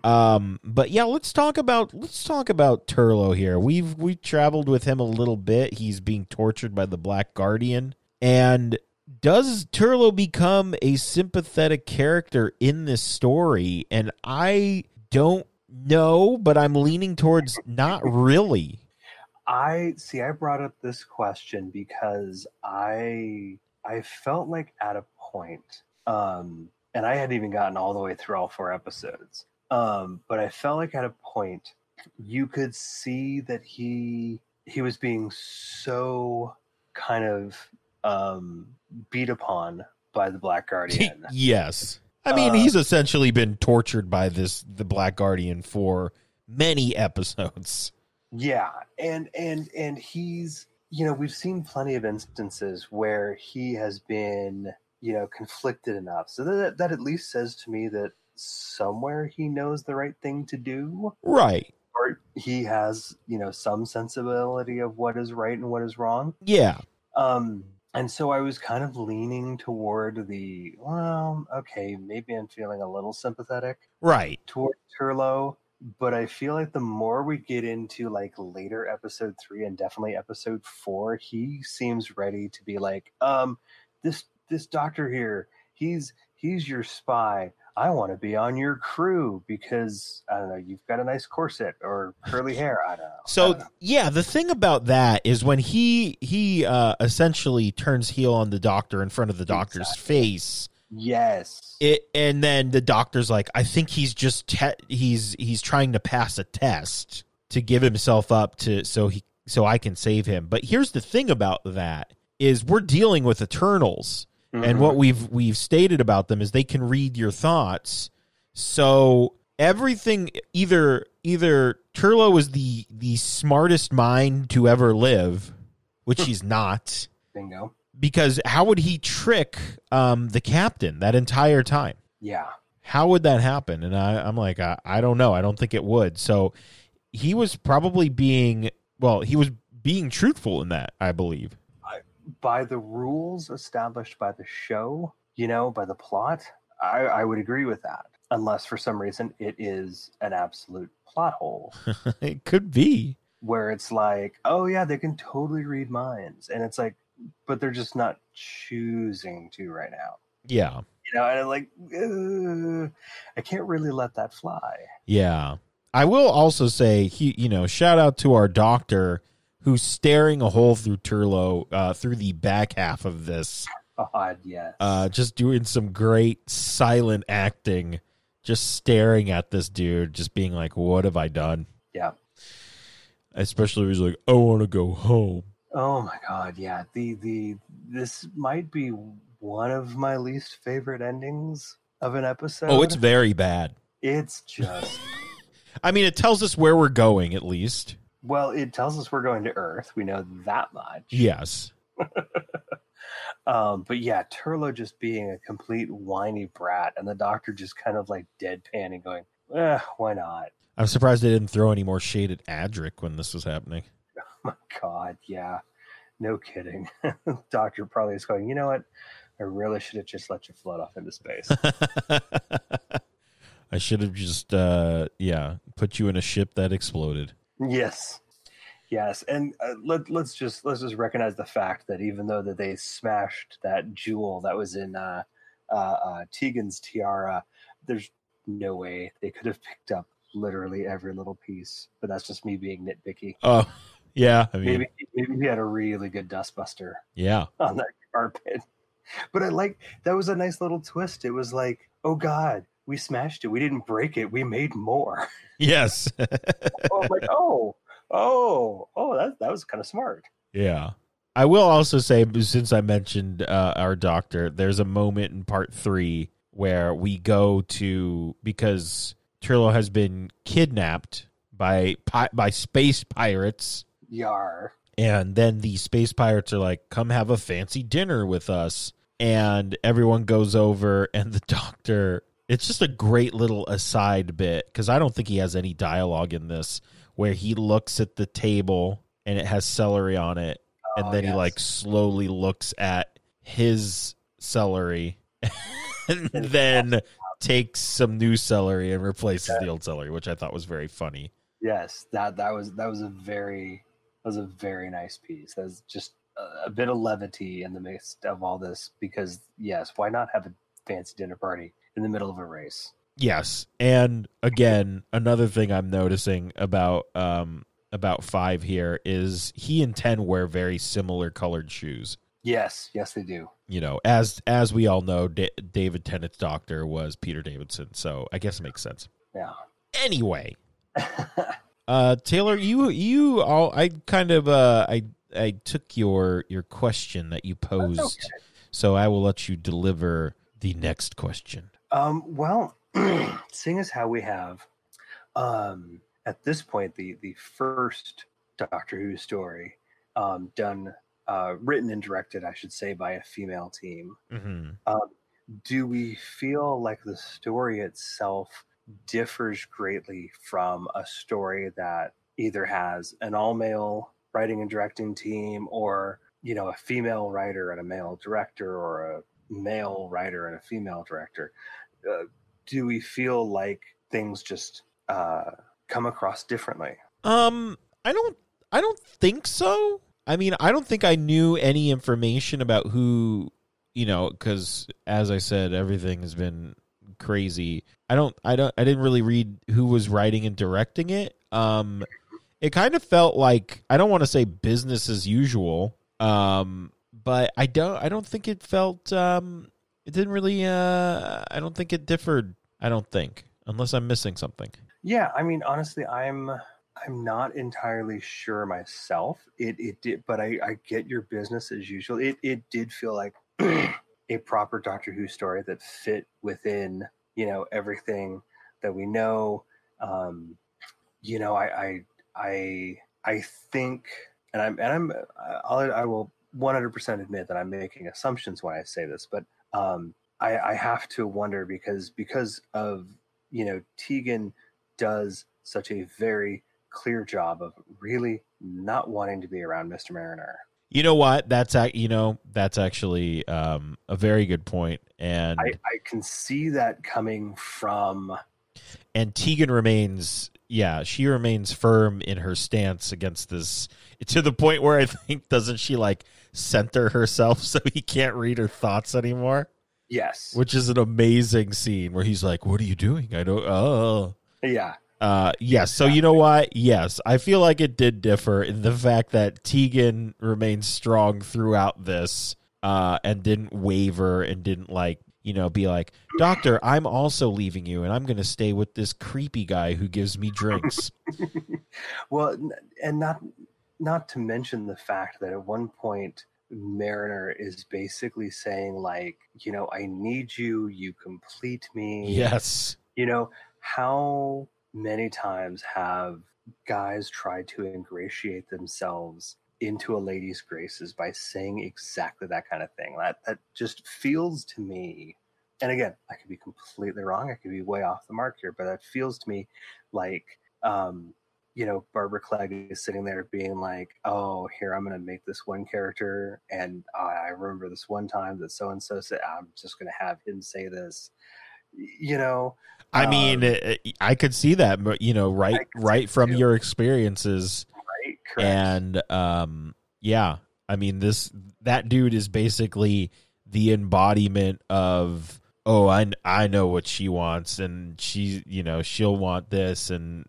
Um, but yeah, let's talk about let's talk about Turlough here. We've we traveled with him a little bit. He's being tortured by the Black Guardian, and does Turlough become a sympathetic character in this story? And I don't know, but I'm leaning towards not really. I see. I brought up this question because I I felt like at a point, um, and I hadn't even gotten all the way through all four episodes. Um, but I felt like at a point you could see that he he was being so kind of um, beat upon by the Black Guardian. yes. I mean, Uh, he's essentially been tortured by this the Black Guardian for many episodes. Yeah, and and and he's you know we've seen plenty of instances where he has been you know conflicted enough, so that that at least says to me that somewhere he knows the right thing to do, Right. or he has you know some sensibility of what is right and what is wrong. Yeah. Um, and so I was kind of leaning toward the well, okay, maybe I'm feeling a little sympathetic Right. toward Turlough, but I feel like the more we get into like later episode three and definitely episode four, he seems ready to be like, um, this this doctor here, he's he's your spy. I want to be on your crew because I don't know, you've got a nice corset or curly hair. I don't know. So don't know. yeah, the thing about that is when he he uh essentially turns heel on the doctor in front of the doctor's Exactly. face. yes, It and then the doctor's like, I think he's just te- he's he's trying to pass a test to give himself up to so he so I can save him. But here's the thing about that is we're dealing with Eternals. And Mhm. what we've we've stated about them is they can read your thoughts. So everything either either turlough was the the smartest mind to ever live which he's not bingo. because how would he trick um the captain that entire time? Yeah, how would that happen? And I, i'm like I, I don't know. I don't think it would. So he was probably being well he was being truthful in that i believe by the rules established by the show, you know, by the plot, I, I would agree with that. Unless for some reason it is an absolute plot hole it could be where it's like, oh yeah, they can totally read minds, and it's like, but they're just not choosing to right now. yeah You know, and I'm like, I can't really let that fly. Yeah. I will also say he you know, shout out to our doctor who's staring a hole through Turlough uh through the back half of this. God, yes. Uh just doing some great silent acting, just staring at this dude, just being like, What have I done? yeah. Especially he's like, I wanna go home. Oh my god, yeah. The the this might be one of my least favorite endings of an episode. Oh, it's very bad. it's just I mean it tells us where we're going at least. Well, it tells us we're going to Earth. We know that much. Yes. Um, but yeah, Turlough just being a complete whiny brat, and the doctor just kind of like deadpanning, going, eh, "Why not?" I'm surprised they didn't throw any more shade at Adric when this was happening. Oh my God, yeah, no kidding. doctor probably is going. You know what? I really should have just let you float off into space. I should have just uh yeah, put you in a ship that exploded. Yes, yes, and uh, let let's just let's just recognize the fact that even though that they smashed that jewel that was in uh, uh, uh, Tegan's tiara, there's no way they could have picked up literally every little piece. But that's just me being nitpicky. Oh, yeah, I mean Maybe maybe he had a really good dustbuster yeah. on that carpet. But I like that was a nice little twist. It was like, oh God, we smashed it. We didn't break it. We made more. Yes. oh, I'm like, oh, oh, oh, that that was kind of smart. yeah. I will also say, since I mentioned uh, our doctor, there's a moment in part three where we go to because Turlough has been kidnapped by by space pirates, Yar. and then the space pirates are like, "Come have a fancy dinner with us," and everyone goes over, and the doctor. It's just a great little aside bit because I don't think he has any dialogue in this where he looks at the table and it has celery on it and Oh, then he like slowly looks at his celery and then takes some new celery and replaces the old celery which i thought was very funny. Yes, that that was that was a very that was a very nice piece. That was just a, a bit of levity in the midst of all this because yes, why not have a fancy dinner party in the middle of a race? yes and again another thing i'm noticing about um about five here is he and 10 wear very similar colored shoes Yes, yes they do. you know as as we all know da- david tennant's doctor was peter davison so i guess it makes sense Yeah. anyway Uh, Taylor, you you all I kind of uh I I took your your question that you posed, okay. so I will let you deliver the next question. Um, well, seeing as how we have, um, at this point, the the first Doctor Who story, um, done, uh, written and directed, I should say, by a female team. Mm-hmm. Um, do we feel like the story itself differs greatly from a story that either has an all male writing and directing team or you know a female writer and a male director or a male writer and a female director uh, do we feel like things just uh, come across differently Um, I don't I don't think so. I mean, I don't think I knew any information about who you know because as I said, everything has been crazy. I don't I don't I didn't really read who was writing and directing it. Um, it kind of felt like I don't want to say business as usual. Um, but I don't I don't think it felt um it didn't really uh I don't think it differed. I don't think unless I'm missing something. Yeah, I mean, honestly, I'm I'm not entirely sure myself. It it did, but I I get your business as usual. It it did feel like a proper Doctor Who story that fit within you know everything that we know. Um, you know, I I I I think, and I'm and I'm I'll, I will 100% admit that I'm making assumptions when I say this, but um, I, I have to wonder because because of you know Tegan does such a very clear job of really not wanting to be around Mr. Marriner. You know what? That's you know that's actually um, a very good point, and I, I can see that coming from and Tegan remains yeah she remains firm in her stance against this to the point where I think doesn't she like center herself so he can't read her thoughts anymore, yes, which is an amazing scene where he's like, "What are you doing? I don't oh." yeah, Uh yes, so you know what? Yes, I feel like it did differ in the fact that Tegan remained strong throughout this uh and didn't waver and didn't like, you know, be like, "Doctor, I'm also leaving you and I'm going to stay with this creepy guy who gives me drinks." well, and not not to mention the fact that at one point Marriner is basically saying like, you know, I need you, you complete me. yes. you know how many times have guys tried to ingratiate themselves into a lady's graces by saying exactly that kind of thing that that just feels to me and again i could be completely wrong i could be way off the mark here but that feels to me like um you know barbara clegg is sitting there being like oh here i'm going to make this one character and uh, i remember this one time that so and so said i'm just going to have him say this you know I Um, mean, uh, I could see that, but you know, right I could see right from your experiences right correct. and um yeah i mean this that dude is basically the embodiment of oh i i know what she wants and she you know she'll want this and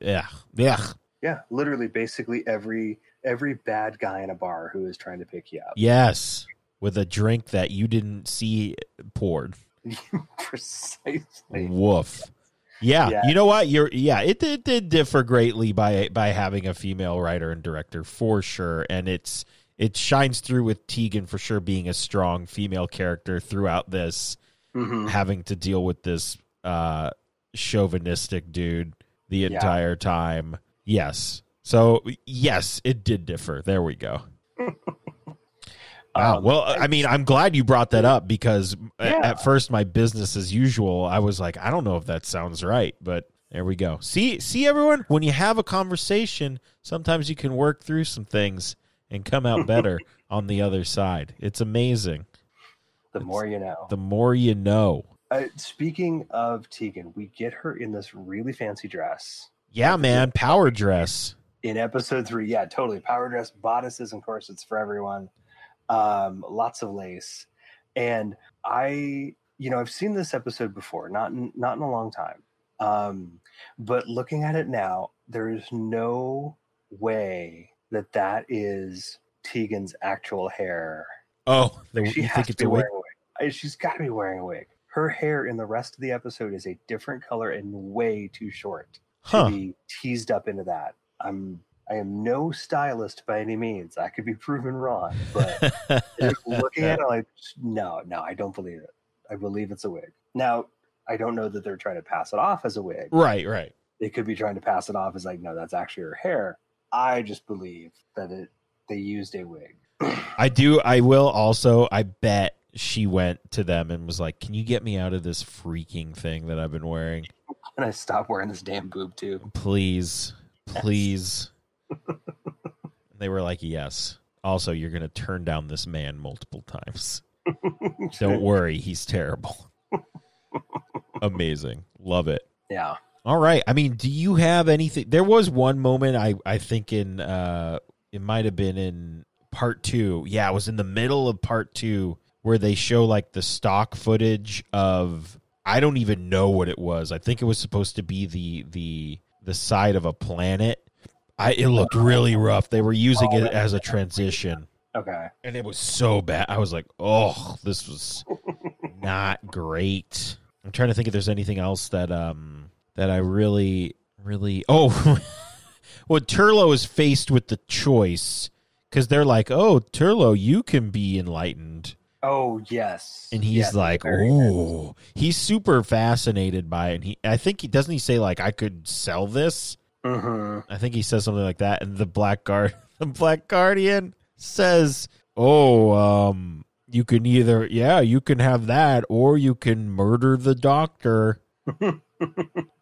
yeah yeah Yeah, literally, basically every every bad guy in a bar who is trying to pick you up. yes with a drink that you didn't see poured Precisely. woof yeah, Yeah. you know what you're yeah it, did- it did differ greatly by by having a female writer and director for sure and it's it shines through with Tegan for sure being a strong female character throughout this, Mhm. having to deal with this uh chauvinistic dude the Yeah. entire time. Yes. So yes, it did differ. There we go. Wow. Um, well, I mean, I'm glad you brought that up because Yeah. at first my business as usual, I was like, I don't know if that sounds right, but there we go. See, see everyone, when you have a conversation, sometimes you can work through some things and come out better on the other side. It's amazing. the more you know. The more you know. Uh, speaking of Tegan, we get her in this really fancy dress Yeah, man, power dress. in episode three. Yeah, totally. Power dress, bodices, and corsets for everyone. Um, lots of lace. And I, you know, I've seen this episode before, not in, not in a long time. Um, but looking at it now, there is no way that that is Tegan's actual hair. Oh, the, She you has think to it's be a wig? wearing a wig. She's got to be wearing a wig. Her hair in the rest of the episode is a different color and way too short Huh. to be teased up into that. I'm I am no stylist by any means. I could be proven wrong, but just looking at it like no, no, I don't believe it. I believe it's a wig. Now, I don't know that they're trying to pass it off as a wig. right, right. They could be trying to pass it off as like, no, that's actually her hair. I just believe that it they used a wig. I do. I will also. I bet she went to them and was like, "Can you get me out of this freaking thing that I've been wearing, Can I stop wearing this damn boob tube. please, please?" they were like, "Yes." Also, you're going to turn down this man multiple times. Don't worry, he's terrible. Amazing, love it. Yeah. All right. I mean, do you have anything? There was one moment I I think in uh it might have been in part 2. Yeah, it was in the middle of part 2 where they show like the stock footage of I don't even know what it was. I think it was supposed to be the the the side of a planet. I it looked really rough. They were using Oh, it as a transition Okay. and it was so bad. I was like, "Oh, this was not great." I'm trying to think if there's anything else that um that I really really Oh, well, Turlough is faced with the choice because they're like, "Oh, Turlough, you can be enlightened," Oh yes. and he's Yes, like, "Oh," he's super fascinated by it. And he, I think he doesn't he say like, "I could sell this." Mhm. I think he says something like that, and the black guard, the black guardian says, "Oh, um, you can either, yeah, you can have that, or you can murder the doctor."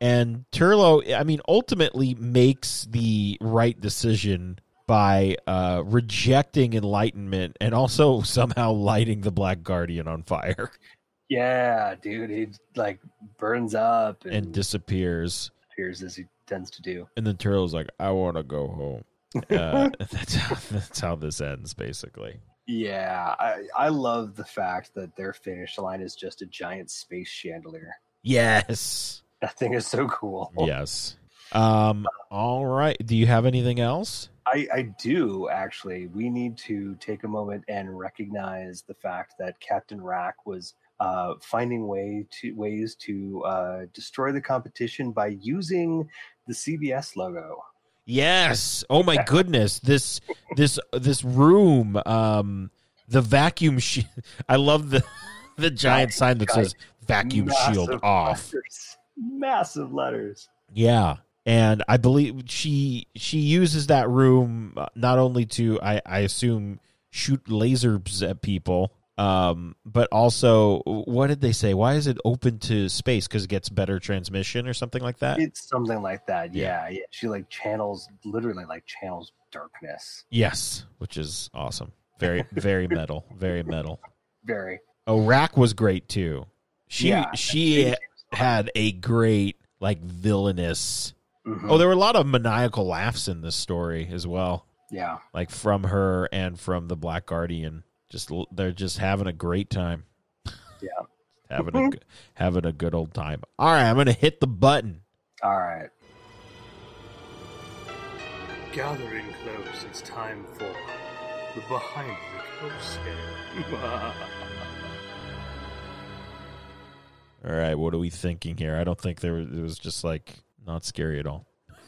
and Turlough, I mean, ultimately makes the right decision by uh, rejecting enlightenment and also somehow lighting the black guardian on fire Yeah, dude. He like burns up and, and disappears. appears as he tends to do. And then Turlough's like, "I want to go home." Uh, that's how that's how this ends, basically. Yeah, I, I love the fact that their finish line is just a giant space chandelier. Yes. That thing is so cool. Yes. Um. All right. Do you have anything else? I, I do actually. We need to take a moment and recognize the fact that Captain Wrack was uh, finding way to ways to uh, destroy the competition by using the CBS logo. Yes. Oh my goodness. This this this room. Um. The vacuum. Shi- I love the the giant sign that says vacuum shield Massive off. letters. Massive letters. Yeah. And I believe she she uses that room uh, not only to I I assume shoot lasers at people um but also what did they say why is it open to space cuz it gets better transmission or something like that It's something like that. Yeah. Yeah, yeah. She like channels, literally like channels darkness. yes which is awesome very very metal very metal Very. oh wrack was great too she Yeah. she had a great like villainous Mhm. oh there were a lot of maniacal laughs in this story as well yeah. like from her and from the Black Guardian. Just they're just having a great time. Yeah. having a good- having a good old time. All right, I'm gonna hit the button. All right. Gathering close, it's time for the behind the coast All right, what are we thinking here? I don't think there was, it was just like not scary at all.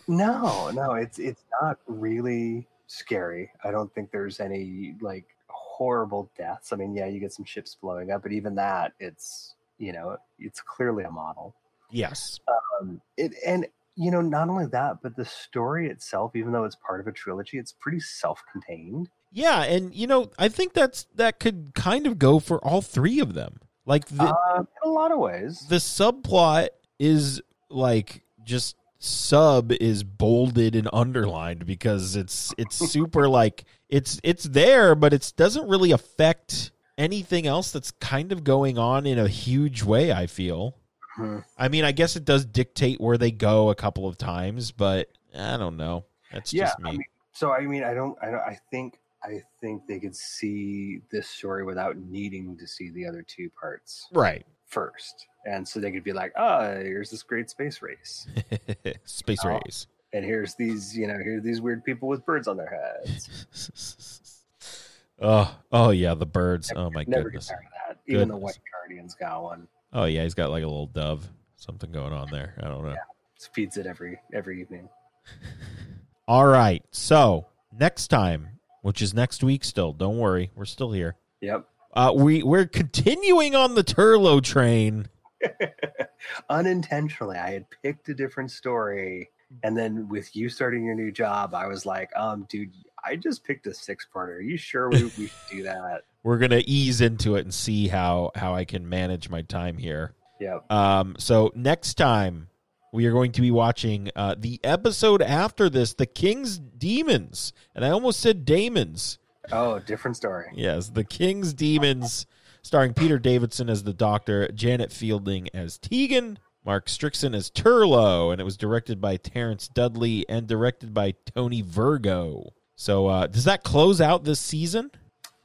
No, no, it's it's not really scary. I don't think there's any like horrible deaths. I mean, yeah, you get some ships blowing up, but even that, it's you know, it's clearly a model. Yes. Um, it and you know, not only that, but the story itself, even though it's part of a trilogy, it's pretty self-contained. Yeah, and you know, I think that's that could kind of go for all three of them. Like the uh, in a lot of ways. the subplot is like just sub is bolded and underlined because it's it's super like it's it's there but it doesn't really affect anything else that's kind of going on in a huge way i feel. Hmm. i mean i guess it does dictate where they go a couple of times but i don't know. That's yeah, just me. I mean, so I mean, I don't, I don't, I think, I think they could see this story without needing to see the other two parts. Right first, and so they could be like, "Ah, here's this great space race, space Oh. race and here's these, you know, here's these weird people with birds on their heads." oh oh yeah the birds oh my Never goodness get tired of that. Even the White Guardian's got one. oh yeah he's got like a little dove something going on there i don't know Feeds it every every evening. All right. So next time, which is next week still, don't worry, we're still here. Yep. Uh, we we're continuing on the Turlough train. Unintentionally, I had picked a different story, and then with you starting your new job, I was like, "Um, dude, I just picked a six-parter. Are you sure we, we should do that?" We're gonna ease into it and see how how I can manage my time here. Yep. Um, so next time we are going to be watching uh, the episode after this, The King's Demons, and I almost said Damons. Oh, different story. Yes, The King's Demons, starring Peter Davison as the Doctor, Janet Fielding as Tegan, Mark Strickson as Turlough, and it was directed by Terence Dudley and directed by Tony Virgo. So, uh, does that close out this season?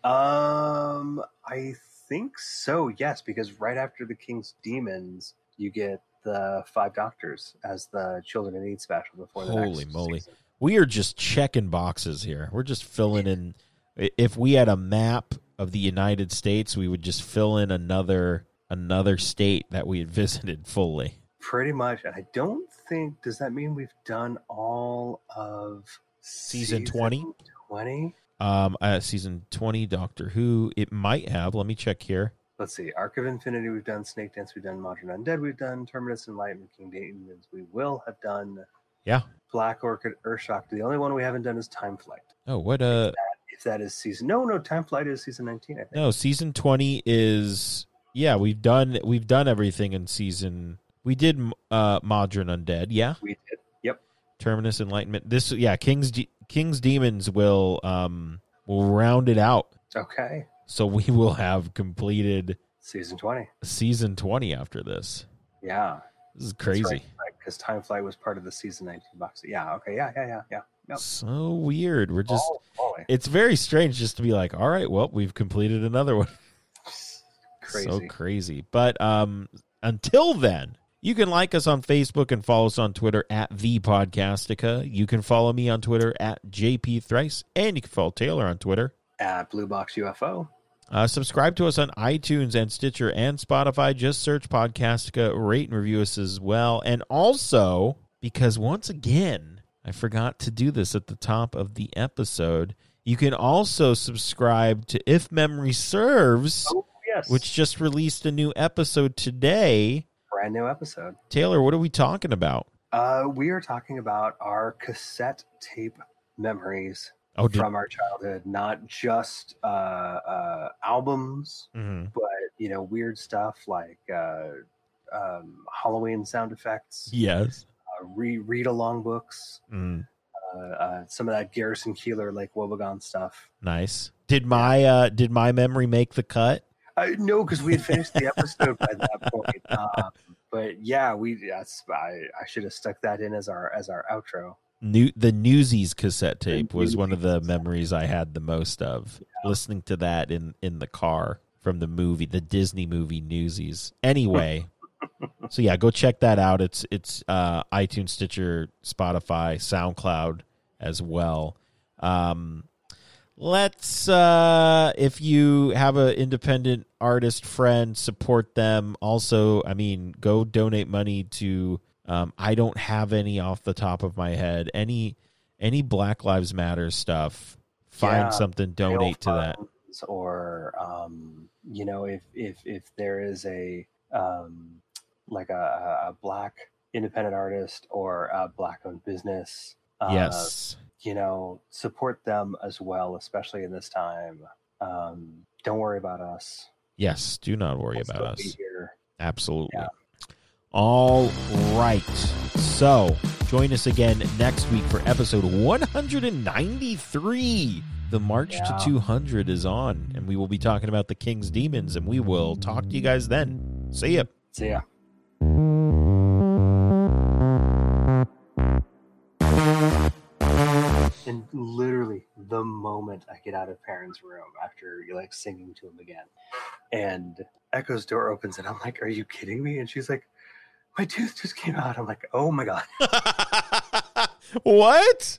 Um, I think so. Yes, because right after the King's Demons, you get the Five Doctors as the Children in Need special before the Holy next moly. season. We are just checking boxes here. We're just filling in. If we had a map of the United States, we would just fill in another another state that we had visited fully. Pretty much. And I don't think does that mean we've done all of Season 20? 20? Um, uh, season twenty, Doctor Who. It might have. Let me check here. Let's see. Arc of Infinity, we've done Snakedance, we've done Mawdryn Undead, we've done Terminus Enlightenment, King Demons. We will have done Yeah. Black Orchid, Earthshock. The only one we haven't done is Time Flight. Oh, what? Uh, If that is season, no, no, Time Flight is season 19. I think. no. Season twenty is. Yeah, we've done we've done everything in season. We did uh Mawdryn Undead. Yeah. We did. Yep. Terminus Enlightenment. This. Yeah. King's De- King's Demons will um will round it out. Okay. So we will have completed Season 20. season 20 after this. Yeah. This is crazy. Because Time Flight was part of the season 19 box. Yeah. Okay. Yeah. Yeah. Yeah. Yeah. Yep. So weird. We're just oh, boy. it's very strange just to be like, all right, well, we've completed another one. Crazy. So crazy. But um until then, you can like us on Facebook and follow us on Twitter at the Podcastica. You can follow me on Twitter at JP Thrice, and you can follow Taylor on Twitter. At Blue Box UFO. Uh, subscribe to us on iTunes and Stitcher and Spotify. Just search Podcastica, rate and review us as well. And also, because once again, I forgot to do this at the top of the episode, you can also subscribe to If Memory Serves, Oh, yes. which just released a new episode today. brand new episode. Taylor, what are we talking about? Uh, we are talking about our cassette tape memories Oh, did, from our childhood, not just uh, uh, albums, Mhm. but you know, weird stuff like uh, um, Halloween sound effects, yes. Uh, re- read along books, Mm, uh, uh, some of that Garrison Keillor, like Wobegon stuff. nice. Did my uh, did my memory make the cut? Uh, no, because we had finished the episode by that point. Um, but yeah, we that's I, I should have stuck that in as our as our outro. New the Newsies cassette tape was one of the memories I had the most of. Listening to that in in the car from the movie, the Disney movie Newsies. Anyway, so yeah, go check that out. It's it's uh, iTunes, Stitcher, Spotify, SoundCloud as well. Um, let's uh, if you have an independent artist friend, support them. Also, I mean, go donate money to. Um, I don't have any off the top of my head. Any any Black Lives Matter stuff, find Yeah, something, donate to that. or um, you know if if if there is a um, like a, a black independent artist or a black owned business uh, yes. you know support them as well especially in this time um, don't worry about us Yes. Do not worry We'll about us. Absolutely. Yeah. All right. So join us again next week for episode 193. The March Yeah. to 200 is on, and we will be talking about the King's Demons, and we will talk to you guys then. See ya. see ya and literally the moment I get out of Perrin's room after you're like singing to him again, and Echo's door opens, and I'm like, "Are you kidding me?" And she's like, "My tooth just came out." I'm like, "Oh my god!" what?